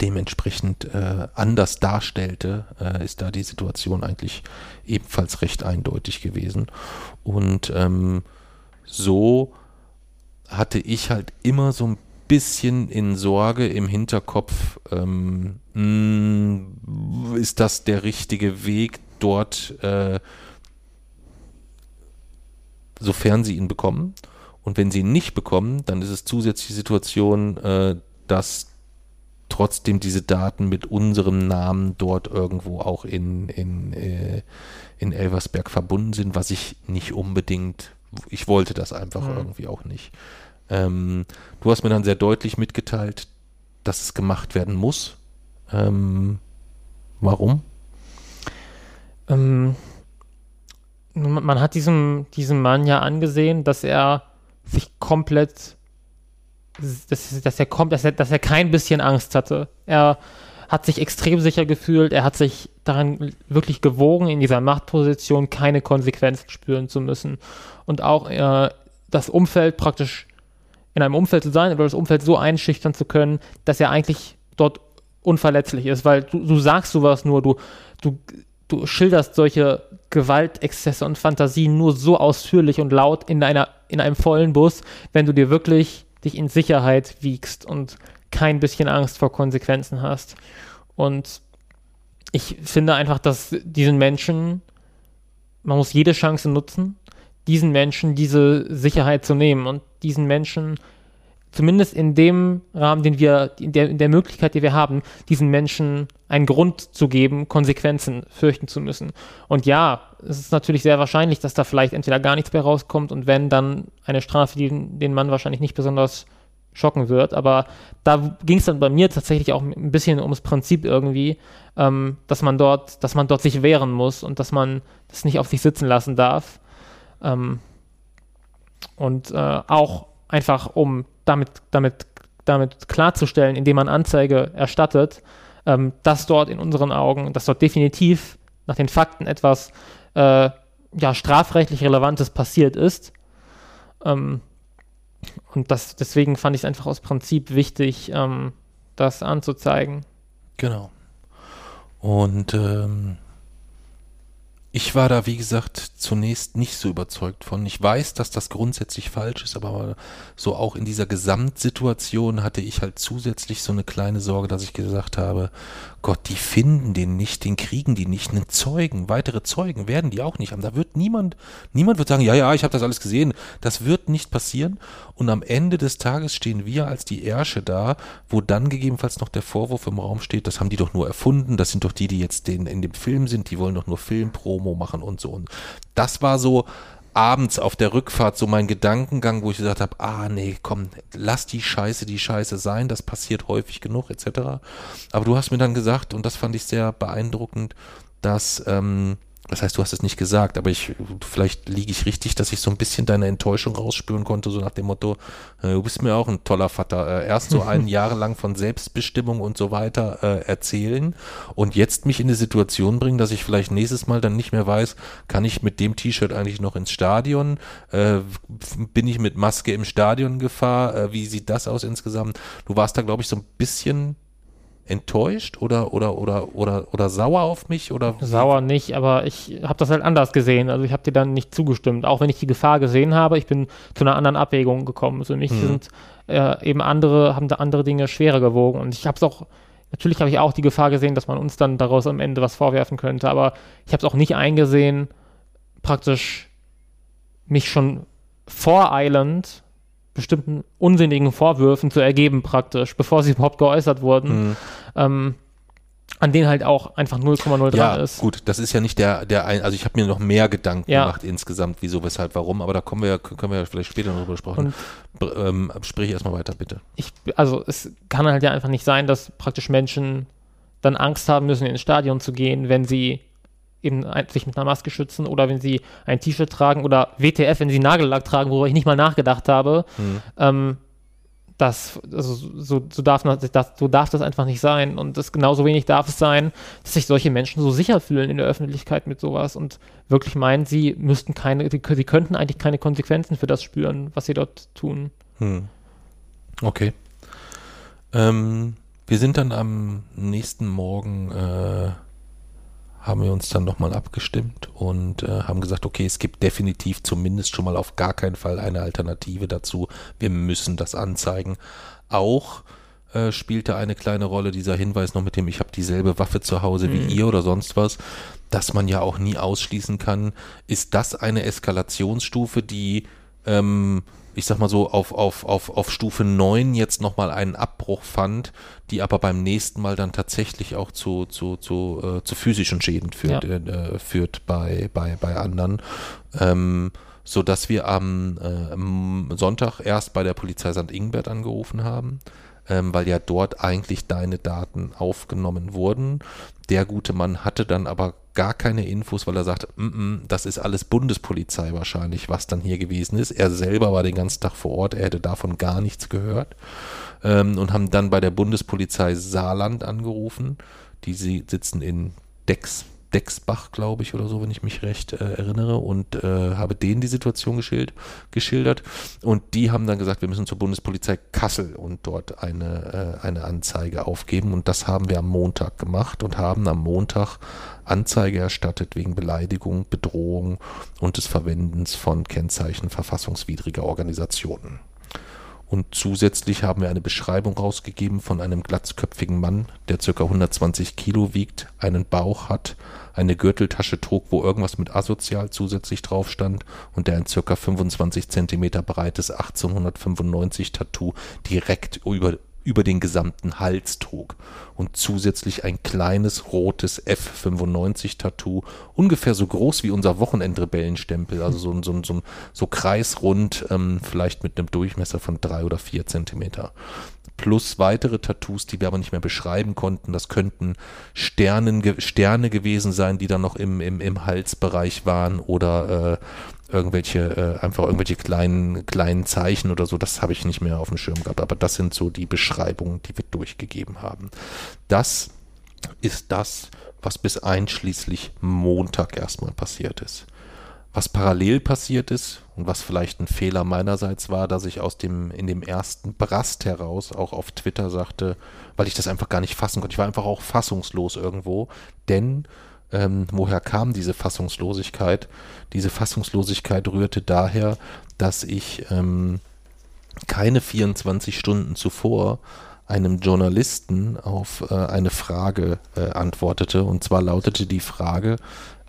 dementsprechend äh, anders darstellte, äh, ist da die Situation eigentlich ebenfalls recht eindeutig gewesen. Und ähm, so hatte ich halt immer so ein bisschen in Sorge im Hinterkopf, ähm, mh, ist das der richtige Weg dort, äh, sofern sie ihn bekommen. Und wenn sie ihn nicht bekommen, dann ist es zusätzlich die Situation, äh, dass trotzdem diese Daten mit unserem Namen dort irgendwo auch in, in, äh, in Elversberg verbunden sind, was ich nicht unbedingt, ich wollte das einfach Mhm. irgendwie auch nicht. Ähm, du hast mir dann sehr deutlich mitgeteilt, dass es gemacht werden muss. Ähm, warum? Ähm, man hat diesem, diesem Mann ja angesehen, dass er sich komplett, dass, dass, er kommt, dass, er, dass er kein bisschen Angst hatte. Er hat sich extrem sicher gefühlt, er hat sich daran wirklich gewogen, in dieser Machtposition keine Konsequenzen spüren zu müssen. Und auch äh, das Umfeld praktisch in einem Umfeld zu sein oder das Umfeld so einschüchtern zu können, dass er eigentlich dort unverletzlich ist, weil du, du sagst sowas nur, du, du, du schilderst solche Gewaltexzesse und Fantasien nur so ausführlich und laut in einer, in einem vollen Bus, wenn du dir wirklich dich in Sicherheit wiegst und kein bisschen Angst vor Konsequenzen hast. Und ich finde einfach, dass diesen Menschen, man muss jede Chance nutzen, diesen Menschen diese Sicherheit zu nehmen und diesen Menschen zumindest in dem Rahmen, den wir, in der, in der Möglichkeit, die wir haben, diesen Menschen einen Grund zu geben, Konsequenzen fürchten zu müssen. Und ja, es ist natürlich sehr wahrscheinlich, dass da vielleicht entweder gar nichts mehr rauskommt und wenn, dann eine Strafe, die den Mann wahrscheinlich nicht besonders schocken wird. Aber da ging es dann bei mir tatsächlich auch ein bisschen ums Prinzip irgendwie, ähm, dass man dort, dass man dort sich wehren muss und dass man das nicht auf sich sitzen lassen darf. Ähm, und äh, auch einfach, um damit, damit, damit klarzustellen, indem man Anzeige erstattet, ähm, dass dort in unseren Augen, dass dort definitiv nach den Fakten etwas äh, ja, strafrechtlich Relevantes passiert ist. Ähm, und das, deswegen fand ich es einfach aus Prinzip wichtig, ähm, das anzuzeigen. Genau. Und ähm, ich war da, wie gesagt, zunächst nicht so überzeugt von. Ich weiß, dass das grundsätzlich falsch ist, aber so auch in dieser Gesamtsituation hatte ich halt zusätzlich so eine kleine Sorge, dass ich gesagt habe, Gott, die finden den nicht, den kriegen die nicht, einen Zeugen, weitere Zeugen werden die auch nicht haben. Da wird niemand, niemand wird sagen, ja, ja, ich habe das alles gesehen. Das wird nicht passieren. Und am Ende des Tages stehen wir als die Ärsche da, wo dann gegebenenfalls noch der Vorwurf im Raum steht, das haben die doch nur erfunden, das sind doch die, die jetzt den, in dem Film sind, die wollen doch nur Filmpromo machen und so. Und das war so abends auf der Rückfahrt so mein Gedankengang, wo ich gesagt habe, ah nee, komm, lass die Scheiße die Scheiße sein, das passiert häufig genug etc. Aber du hast mir dann gesagt, und das fand ich sehr beeindruckend, dass ähm, das heißt, du hast es nicht gesagt, aber ich, vielleicht liege ich richtig, dass ich so ein bisschen deine Enttäuschung rausspüren konnte, so nach dem Motto, äh, du bist mir auch ein toller Vater. Äh, erst so ein <laughs> Jahr lang von Selbstbestimmung und so weiter äh, erzählen und jetzt mich in eine Situation bringen, dass ich vielleicht nächstes Mal dann nicht mehr weiß, kann ich mit dem T-Shirt eigentlich noch ins Stadion? Bin ich mit Maske im Stadion Gefahr? Wie sieht das aus insgesamt? Du warst da, glaube ich, so ein bisschen enttäuscht oder oder oder oder oder sauer auf mich oder sauer nicht, aber ich habe das halt anders gesehen. Also ich habe dir dann nicht zugestimmt, auch wenn ich die Gefahr gesehen habe. Ich bin zu einer anderen Abwägung gekommen. Für mich hm. sind äh, eben andere haben da andere Dinge schwerer gewogen und ich habe es auch natürlich habe ich auch die Gefahr gesehen, dass man uns dann daraus am Ende was vorwerfen könnte, aber ich habe es auch nicht eingesehen, praktisch mich schon voreilend bestimmten unsinnigen Vorwürfen zu ergeben praktisch, bevor sie überhaupt geäußert wurden. Mhm. Ähm, an denen halt auch einfach 0,03 ja, ist. gut, das ist ja nicht der, der ein, also ich habe mir noch mehr Gedanken ja. gemacht insgesamt, wieso, weshalb, warum, aber da kommen wir, können wir ja vielleicht später noch drüber sprechen. Ähm, sprich erstmal weiter, bitte. Ich, also es kann halt ja einfach nicht sein, dass praktisch Menschen dann Angst haben müssen, ins Stadion zu gehen, wenn sie eben sich mit einer Maske schützen oder wenn sie ein T-Shirt tragen oder WTF, wenn sie Nagellack tragen, worüber ich nicht mal nachgedacht habe. Mhm. Ähm, das, also so, so, darf das, so darf das einfach nicht sein. Und das genauso wenig darf es sein, dass sich solche Menschen so sicher fühlen in der Öffentlichkeit mit sowas und wirklich meinen, sie müssten keine, sie, sie könnten eigentlich keine Konsequenzen für das spüren, was sie dort tun. Hm. Okay. Ähm, wir sind dann am nächsten Morgen äh, haben wir uns dann nochmal abgestimmt und äh, haben gesagt, okay, es gibt definitiv zumindest schon mal auf gar keinen Fall eine Alternative dazu. Wir müssen das anzeigen. Auch äh, spielte eine kleine Rolle dieser Hinweis noch mit dem, ich habe dieselbe Waffe zu Hause wie mhm. ihr oder sonst was, dass man ja auch nie ausschließen kann. Ist das eine Eskalationsstufe, die ähm, ich sag mal so, auf, auf, auf, auf Stufe 9 jetzt nochmal einen Abbruch fand, die aber beim nächsten Mal dann tatsächlich auch zu, zu, zu, äh, zu physischen Schäden führt, ja. äh, führt bei, bei, bei anderen. Ähm, so dass wir am, äh, am Sonntag erst bei der Polizei St. Ingbert angerufen haben, ähm, weil ja dort eigentlich deine Daten aufgenommen wurden. Der gute Mann hatte dann aber gar keine Infos, weil er sagte, mm -mm, das ist alles Bundespolizei wahrscheinlich, was dann hier gewesen ist. Er selber war den ganzen Tag vor Ort, er hätte davon gar nichts gehört ähm, und haben dann bei der Bundespolizei Saarland angerufen. Die sitzen in Dex, Dexbach, glaube ich, oder so, wenn ich mich recht äh, erinnere, und äh, habe denen die Situation geschild, geschildert. Und die haben dann gesagt, wir müssen zur Bundespolizei Kassel und dort eine, äh, eine Anzeige aufgeben. Und das haben wir am Montag gemacht und haben am Montag Anzeige erstattet wegen Beleidigung, Bedrohung und des Verwendens von Kennzeichen verfassungswidriger Organisationen. Und zusätzlich haben wir eine Beschreibung rausgegeben von einem glatzköpfigen Mann, der ca. 120 Kilo wiegt, einen Bauch hat, eine Gürteltasche trug, wo irgendwas mit asozial zusätzlich drauf stand und der ein ca. 25 Zentimeter breites 1895 Tattoo direkt über über den gesamten Hals trug und zusätzlich ein kleines rotes F95-Tattoo, ungefähr so groß wie unser Wochenendrebellenstempel, also so, so, so, so kreisrund, ähm, vielleicht mit einem Durchmesser von drei oder vier Zentimeter. Plus weitere Tattoos, die wir aber nicht mehr beschreiben konnten. Das könnten Sternen, Sterne gewesen sein, die dann noch im, im, im Halsbereich waren oder äh, irgendwelche, äh, einfach irgendwelche kleinen, kleinen Zeichen oder so, das habe ich nicht mehr auf dem Schirm gehabt. Aber das sind so die Beschreibungen, die wir durchgegeben haben. Das ist das, was bis einschließlich Montag erstmal passiert ist. Was parallel passiert ist und was vielleicht ein Fehler meinerseits war, dass ich aus dem, in dem ersten Brast heraus auch auf Twitter sagte, weil ich das einfach gar nicht fassen konnte. Ich war einfach auch fassungslos irgendwo, denn ähm, woher kam diese Fassungslosigkeit? Diese Fassungslosigkeit rührte daher, dass ich ähm, keine 24 Stunden zuvor einem Journalisten auf äh, eine Frage äh, antwortete. Und zwar lautete die Frage,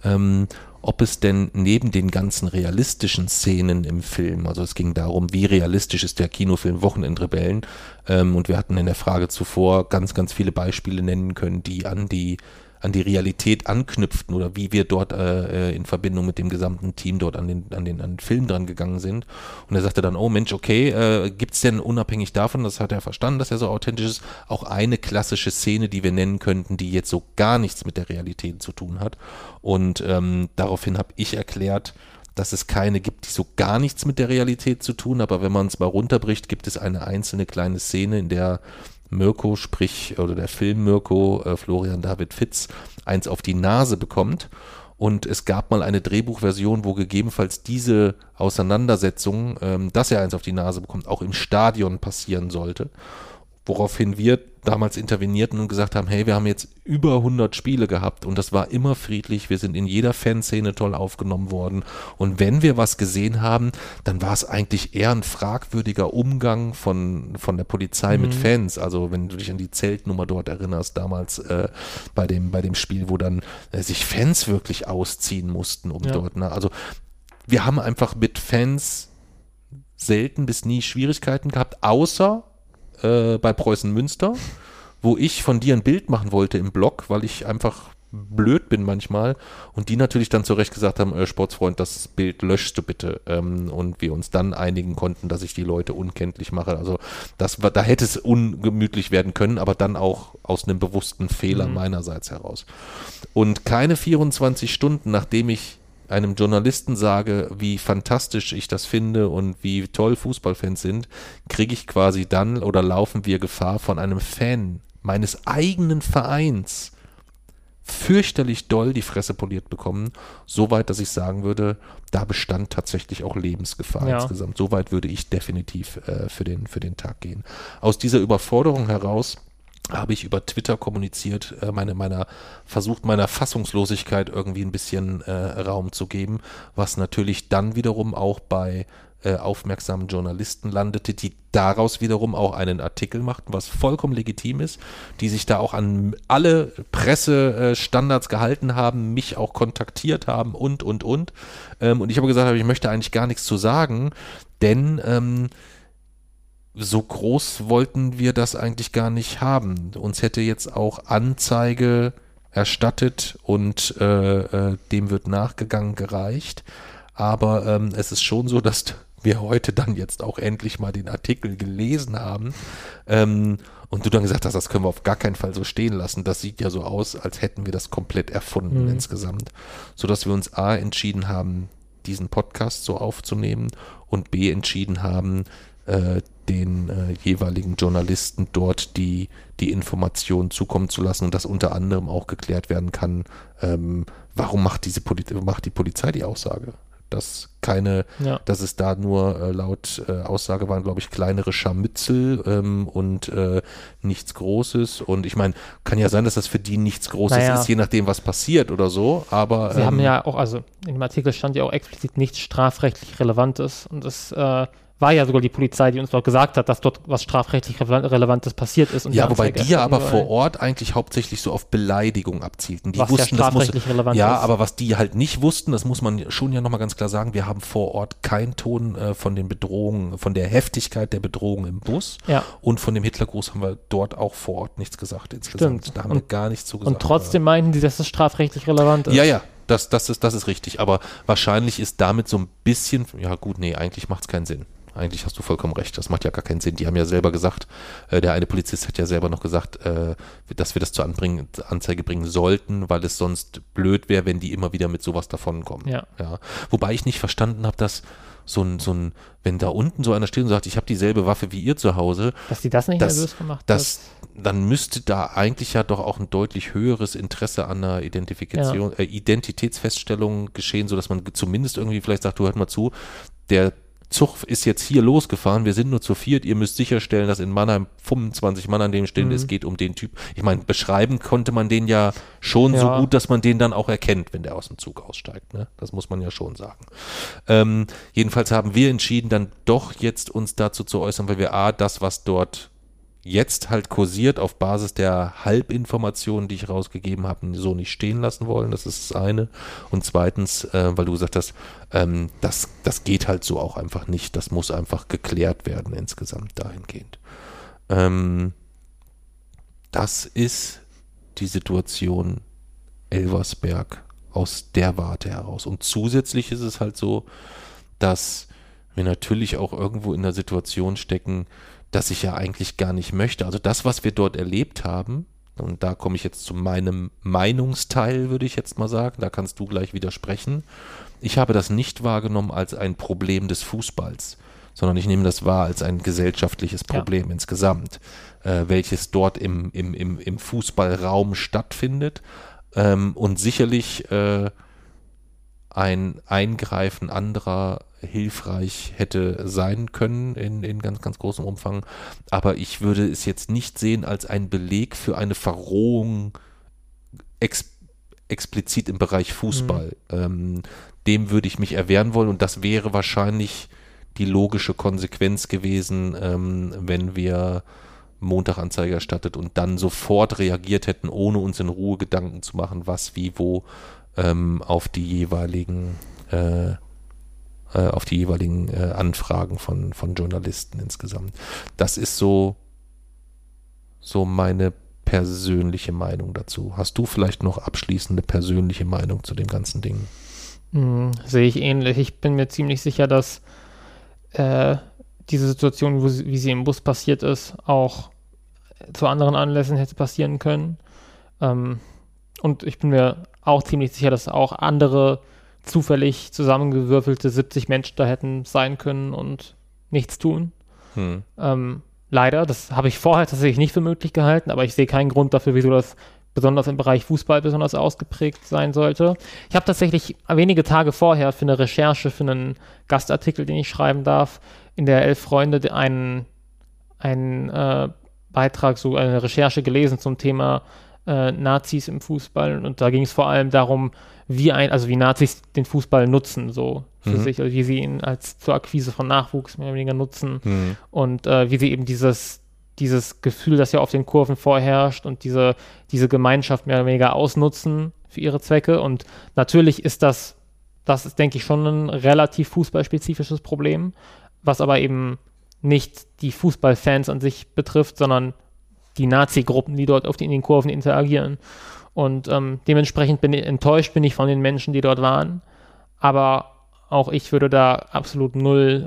ähm, ob es denn neben den ganzen realistischen Szenen im Film, also es ging darum, wie realistisch ist der Kinofilm Wochenendrebellen, ähm, und wir hatten in der Frage zuvor ganz, ganz viele Beispiele nennen können, die an die an die Realität anknüpften oder wie wir dort äh, äh, in Verbindung mit dem gesamten Team dort an den, an den, an den Film dran gegangen sind. Und er sagte dann, oh Mensch, okay, äh, gibt es denn unabhängig davon, das hat er verstanden, dass er so authentisch ist, auch eine klassische Szene, die wir nennen könnten, die jetzt so gar nichts mit der Realität zu tun hat. Und ähm, daraufhin habe ich erklärt, dass es keine gibt, die so gar nichts mit der Realität zu tun, aber wenn man es mal runterbricht, gibt es eine einzelne kleine Szene, in der Mirko, sprich, oder der Film Mirko, äh, Florian David Fitz, eins auf die Nase bekommt. Und es gab mal eine Drehbuchversion, wo gegebenenfalls diese Auseinandersetzung, ähm, dass er eins auf die Nase bekommt, auch im Stadion passieren sollte. Woraufhin wir damals intervenierten und gesagt haben, hey, wir haben jetzt über 100 Spiele gehabt und das war immer friedlich, wir sind in jeder Fanszene toll aufgenommen worden und wenn wir was gesehen haben, dann war es eigentlich eher ein fragwürdiger Umgang von, von der Polizei mhm. mit Fans, also wenn du dich an die Zeltnummer dort erinnerst, damals äh, bei, dem, bei dem Spiel, wo dann äh, sich Fans wirklich ausziehen mussten, um ja. dort, ne? also wir haben einfach mit Fans selten bis nie Schwierigkeiten gehabt, außer äh, bei Preußen Münster, wo ich von dir ein Bild machen wollte im Blog, weil ich einfach blöd bin manchmal und die natürlich dann zurecht gesagt haben, äh, Sportsfreund, das Bild löschst du bitte ähm, und wir uns dann einigen konnten, dass ich die Leute unkenntlich mache. Also das war, da hätte es ungemütlich werden können, aber dann auch aus einem bewussten Fehler mhm. meinerseits heraus. Und keine 24 Stunden, nachdem ich einem Journalisten sage, wie fantastisch ich das finde und wie toll Fußballfans sind, kriege ich quasi dann oder laufen wir Gefahr von einem Fan meines eigenen Vereins fürchterlich doll die Fresse poliert bekommen, soweit, dass ich sagen würde, da bestand tatsächlich auch Lebensgefahr ja. insgesamt. Soweit würde ich definitiv äh, für, den, für den Tag gehen. Aus dieser Überforderung heraus habe ich über Twitter kommuniziert, äh, meine, meiner, versucht meiner Fassungslosigkeit irgendwie ein bisschen äh, Raum zu geben, was natürlich dann wiederum auch bei äh, aufmerksamen Journalisten landete, die daraus wiederum auch einen Artikel machten, was vollkommen legitim ist, die sich da auch an alle Pressestandards gehalten haben, mich auch kontaktiert haben und, und, und. Ähm, und ich habe gesagt, ich möchte eigentlich gar nichts zu sagen, denn ähm, so groß wollten wir das eigentlich gar nicht haben. Uns hätte jetzt auch Anzeige erstattet und äh, äh, dem wird nachgegangen gereicht. Aber ähm, es ist schon so, dass wir heute dann jetzt auch endlich mal den Artikel gelesen haben ähm, und du dann gesagt hast, das können wir auf gar keinen Fall so stehen lassen. Das sieht ja so aus, als hätten wir das komplett erfunden mhm. insgesamt, sodass wir uns a entschieden haben, diesen Podcast so aufzunehmen und b entschieden haben, äh, den äh, jeweiligen Journalisten dort die, die Informationen zukommen zu lassen und dass unter anderem auch geklärt werden kann, ähm, warum macht diese Poli macht die Polizei die Aussage? Dass keine, ja. dass es da nur äh, laut äh, Aussage waren, glaube ich, kleinere Scharmützel ähm, und äh, nichts Großes. Und ich meine, kann ja sein, dass das für die nichts Großes naja. ist, je nachdem, was passiert oder so. Aber sie ähm, haben ja auch, also in dem Artikel stand ja auch explizit nichts strafrechtlich Relevantes und das äh, war ja sogar die Polizei, die uns dort gesagt hat, dass dort was strafrechtlich Relevantes passiert ist. ja, wobei die ja aber vor Ort eigentlich hauptsächlich so auf Beleidigung abzielten. Die was wussten, ja das muss, relevant ja, ist. aber was die halt nicht wussten, das muss man schon ja nochmal ganz klar sagen, wir haben vor Ort keinen Ton äh, von den Bedrohungen, von der Heftigkeit der Bedrohung im Bus. Ja. Und von dem Hitlergruß haben wir dort auch vor Ort nichts gesagt insgesamt. Stimmt. Da haben und, wir gar nichts zugesagt. Und trotzdem meinten die, dass es strafrechtlich relevant ist. Ja, ja, das, das, ist, das ist richtig. Aber wahrscheinlich ist damit so ein bisschen, ja gut, nee, eigentlich macht es keinen Sinn. Eigentlich hast du vollkommen recht. Das macht ja gar keinen Sinn. Die haben ja selber gesagt, äh, der eine Polizist hat ja selber noch gesagt, äh, dass wir das zur Anbringen, Anzeige bringen sollten, weil es sonst blöd wäre, wenn die immer wieder mit sowas davonkommen. Ja. ja. Wobei ich nicht verstanden habe, dass so ein, so ein, wenn da unten so einer steht und sagt, ich habe dieselbe Waffe wie ihr zu Hause, dass die das nicht das, nervös gemacht das, dann müsste da eigentlich ja doch auch ein deutlich höheres Interesse an einer Identifikation, ja. äh, Identitätsfeststellung geschehen, so dass man zumindest irgendwie vielleicht sagt, du hört mal zu, der Zug ist jetzt hier losgefahren, wir sind nur zu viert, ihr müsst sicherstellen, dass in Mannheim 25 Mann an dem stehen, mhm. es geht um den Typ. Ich meine, beschreiben konnte man den ja schon ja. so gut, dass man den dann auch erkennt, wenn der aus dem Zug aussteigt. Ne? Das muss man ja schon sagen. Ähm, jedenfalls haben wir entschieden, dann doch jetzt uns dazu zu äußern, weil wir A, das, was dort jetzt halt kursiert auf Basis der Halbinformationen, die ich rausgegeben habe, so nicht stehen lassen wollen. Das ist das eine. Und zweitens, äh, weil du gesagt hast, ähm, das, das geht halt so auch einfach nicht. Das muss einfach geklärt werden insgesamt dahingehend. Ähm, das ist die Situation Elversberg aus der Warte heraus. Und zusätzlich ist es halt so, dass wir natürlich auch irgendwo in der Situation stecken, dass ich ja eigentlich gar nicht möchte. Also das, was wir dort erlebt haben, und da komme ich jetzt zu meinem Meinungsteil, würde ich jetzt mal sagen, da kannst du gleich widersprechen. Ich habe das nicht wahrgenommen als ein Problem des Fußballs, sondern ich nehme das wahr als ein gesellschaftliches Problem ja. insgesamt, äh, welches dort im, im, im, im Fußballraum stattfindet. Ähm, und sicherlich äh, ein Eingreifen anderer hilfreich hätte sein können in, in ganz, ganz großem Umfang. Aber ich würde es jetzt nicht sehen als ein Beleg für eine Verrohung ex, explizit im Bereich Fußball. Mhm. Ähm, dem würde ich mich erwehren wollen und das wäre wahrscheinlich die logische Konsequenz gewesen, ähm, wenn wir Montaganzeige erstattet und dann sofort reagiert hätten, ohne uns in Ruhe Gedanken zu machen, was, wie, wo ähm, auf die jeweiligen äh, äh, auf die jeweiligen äh, Anfragen von, von Journalisten insgesamt. Das ist so, so meine persönliche Meinung dazu. Hast du vielleicht noch abschließende persönliche Meinung zu dem ganzen Ding? Hm, sehe ich ähnlich. Ich bin mir ziemlich sicher, dass äh, diese Situation, wo wie sie im Bus passiert ist, auch zu anderen Anlässen hätte passieren können. Ähm, und ich bin mir auch ziemlich sicher, dass auch andere zufällig zusammengewürfelte 70 Menschen da hätten sein können und nichts tun. Hm. Ähm, leider, das habe ich vorher tatsächlich nicht für möglich gehalten, aber ich sehe keinen Grund dafür, wieso das besonders im Bereich Fußball besonders ausgeprägt sein sollte. Ich habe tatsächlich wenige Tage vorher für eine Recherche, für einen Gastartikel, den ich schreiben darf, in der Elf Freunde einen, einen äh, Beitrag, so eine Recherche gelesen zum Thema äh, Nazis im Fußball und da ging es vor allem darum, wie ein, also wie Nazis den Fußball nutzen, so für mhm. sich, also wie sie ihn als zur Akquise von Nachwuchs mehr oder weniger nutzen mhm. und äh, wie sie eben dieses, dieses Gefühl, das ja auf den Kurven vorherrscht und diese, diese Gemeinschaft mehr oder weniger ausnutzen für ihre Zwecke. Und natürlich ist das, das ist, denke ich, schon ein relativ fußballspezifisches Problem, was aber eben nicht die Fußballfans an sich betrifft, sondern die Nazi-Gruppen, die dort auf die, in den Kurven interagieren. Und ähm, dementsprechend bin ich enttäuscht bin ich von den Menschen, die dort waren. Aber auch ich würde da absolut null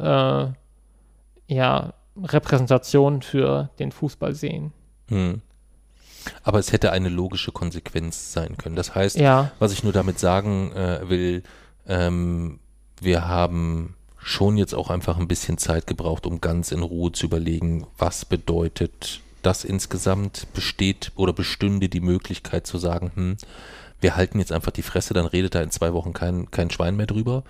äh, ja, Repräsentation für den Fußball sehen. Hm. Aber es hätte eine logische Konsequenz sein können. Das heißt, ja. was ich nur damit sagen äh, will, ähm, wir haben schon jetzt auch einfach ein bisschen Zeit gebraucht, um ganz in Ruhe zu überlegen, was bedeutet das insgesamt besteht oder bestünde die Möglichkeit zu sagen, hm, wir halten jetzt einfach die Fresse, dann redet da in zwei Wochen kein, kein Schwein mehr drüber.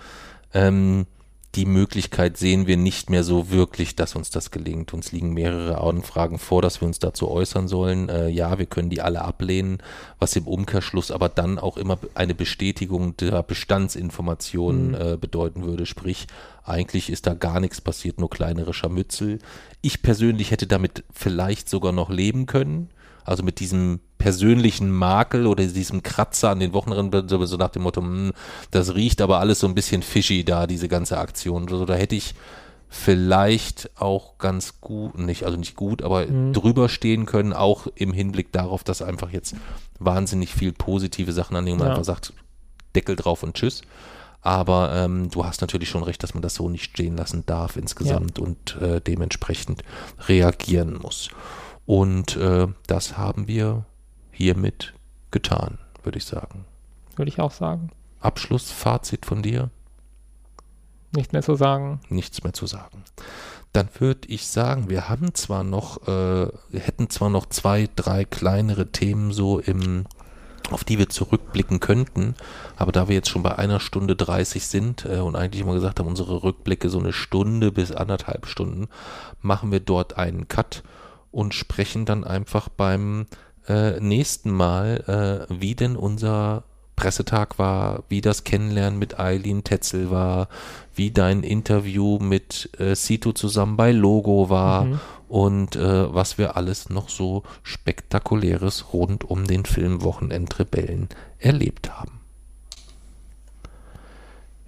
Ähm, die Möglichkeit sehen wir nicht mehr so wirklich, dass uns das gelingt. Uns liegen mehrere Anfragen vor, dass wir uns dazu äußern sollen. Äh, ja, wir können die alle ablehnen, was im Umkehrschluss aber dann auch immer eine Bestätigung der Bestandsinformationen mhm. äh, bedeuten würde. Sprich, eigentlich ist da gar nichts passiert, nur kleinere Scharmützel. Ich persönlich hätte damit vielleicht sogar noch leben können. Also mit diesem persönlichen Makel oder diesem Kratzer an den Wochenenden, so nach dem Motto, hm, das riecht aber alles so ein bisschen fishy da, diese ganze Aktion. Also da hätte ich vielleicht auch ganz gut, nicht, also nicht gut, aber mhm. drüber stehen können, auch im Hinblick darauf, dass einfach jetzt wahnsinnig viel positive Sachen an denen man ja. einfach sagt, Deckel drauf und tschüss. Aber ähm, du hast natürlich schon recht, dass man das so nicht stehen lassen darf insgesamt ja. und äh, dementsprechend reagieren muss. Und äh, das haben wir hiermit getan, würde ich sagen. Würde ich auch sagen. Abschlussfazit von dir? Nichts mehr zu sagen. Nichts mehr zu sagen. Dann würde ich sagen, wir haben zwar noch, äh, wir hätten zwar noch zwei, drei kleinere Themen so im, auf die wir zurückblicken könnten, aber da wir jetzt schon bei einer Stunde 30 sind äh, und eigentlich immer gesagt haben, unsere Rückblicke so eine Stunde bis anderthalb Stunden, machen wir dort einen Cut und sprechen dann einfach beim äh, nächsten Mal, äh, wie denn unser Pressetag war, wie das Kennenlernen mit Eileen Tetzel war, wie dein Interview mit äh, Sito zusammen bei Logo war mhm. und äh, was wir alles noch so spektakuläres rund um den Film Wochenendrebellen erlebt haben.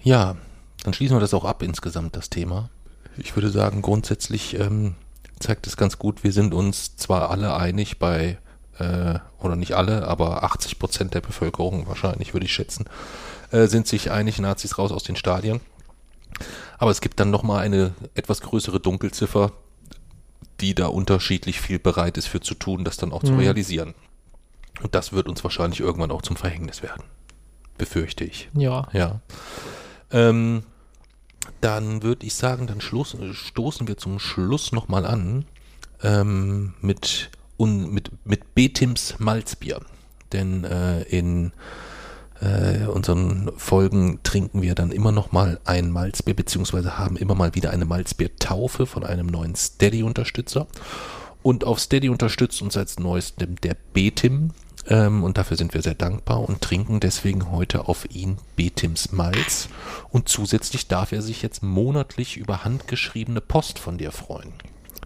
Ja, dann schließen wir das auch ab insgesamt, das Thema. Ich würde sagen, grundsätzlich ähm, zeigt es ganz gut, wir sind uns zwar alle einig bei äh, oder nicht alle, aber 80 Prozent der Bevölkerung wahrscheinlich, würde ich schätzen, äh, sind sich einig, Nazis raus aus den Stadien. Aber es gibt dann nochmal eine etwas größere Dunkelziffer, die da unterschiedlich viel bereit ist für zu tun, das dann auch zu Mhm. realisieren. Und das wird uns wahrscheinlich irgendwann auch zum Verhängnis werden. Befürchte ich. Ja. Ja. Ähm, dann würde ich sagen, dann schluss, stoßen wir zum Schluss nochmal an ähm, mit, un, mit, mit Betims Malzbier. Denn äh, in äh, unseren Folgen trinken wir dann immer noch mal ein Malzbier, beziehungsweise haben immer mal wieder eine Malzbier-Taufe von einem neuen Steady-Unterstützer. Und auf Steady unterstützt uns als neuestem der Betim. Ähm, und dafür sind wir sehr dankbar und trinken deswegen heute auf ihn Betims Malz. Und zusätzlich darf er sich jetzt monatlich über handgeschriebene Post von dir freuen.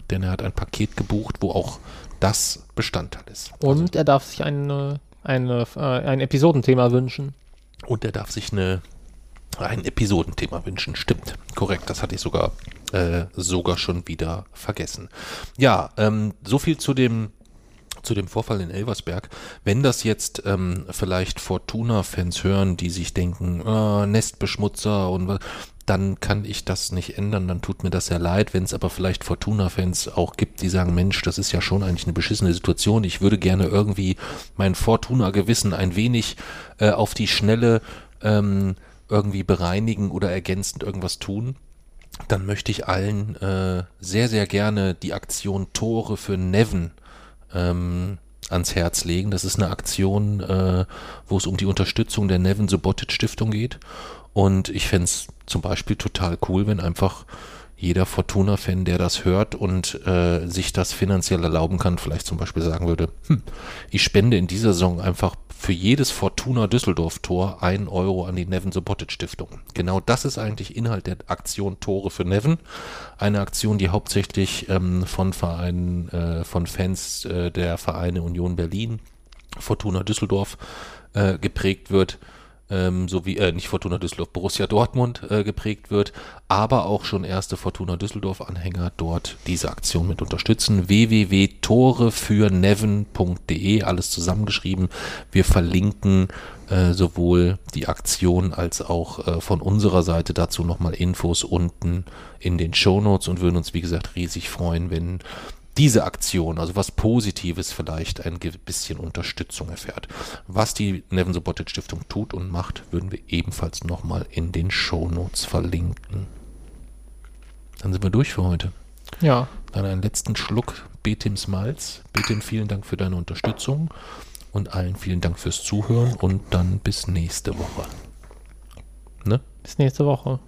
Denn er hat ein Paket gebucht, wo auch das Bestandteil ist. Und er darf sich eine, eine, äh, ein Episodenthema wünschen. Und er darf sich eine, ein Episodenthema wünschen. Stimmt, korrekt. Das hatte ich sogar, äh, sogar schon wieder vergessen. Ja, ähm, so viel zu dem, zu dem Vorfall in Elversberg. Wenn das jetzt ähm, vielleicht Fortuna-Fans hören, die sich denken, äh, Nestbeschmutzer und was, dann kann ich das nicht ändern, dann tut mir das sehr leid. Wenn es aber vielleicht Fortuna-Fans auch gibt, die sagen, Mensch, das ist ja schon eigentlich eine beschissene Situation. Ich würde gerne irgendwie mein Fortuna-Gewissen ein wenig äh, auf die Schnelle ähm, irgendwie bereinigen oder ergänzend irgendwas tun. Dann möchte ich allen äh, sehr, sehr gerne die Aktion Tore für Neven ähm, ans Herz legen. Das ist eine Aktion, äh, wo es um die Unterstützung der Nevin Subotic Stiftung geht. Und ich fände es zum Beispiel total cool, wenn einfach jeder Fortuna-Fan, der das hört und äh, sich das finanziell erlauben kann, vielleicht zum Beispiel sagen würde, hm, ich spende in dieser Saison einfach für jedes Fortuna Düsseldorf-Tor ein Euro an die Nevin Subotic Stiftung. Genau das ist eigentlich Inhalt der Aktion Tore für Nevin. Eine Aktion, die hauptsächlich ähm, von Vereinen, äh, von Fans äh, der Vereine Union Berlin, Fortuna Düsseldorf äh, geprägt wird ähm, sowie, äh, nicht Fortuna Düsseldorf, Borussia Dortmund äh, geprägt wird, aber auch schon erste Fortuna Düsseldorf-Anhänger dort diese Aktion mit unterstützen. www.torefürneven.de, alles zusammengeschrieben. Wir verlinken äh, sowohl die Aktion als auch äh, von unserer Seite dazu nochmal Infos unten in den Shownotes und würden uns, wie gesagt, riesig freuen, wenn diese Aktion, also was Positives vielleicht ein bisschen Unterstützung erfährt. Was die Nevin Subotic Stiftung tut und macht, würden wir ebenfalls nochmal in den Shownotes verlinken. Dann sind wir durch für heute. Ja. Dann einen letzten Schluck Betims Malz. Betim, vielen Dank für deine Unterstützung und allen vielen Dank fürs Zuhören und dann bis nächste Woche. Ne? Bis nächste Woche.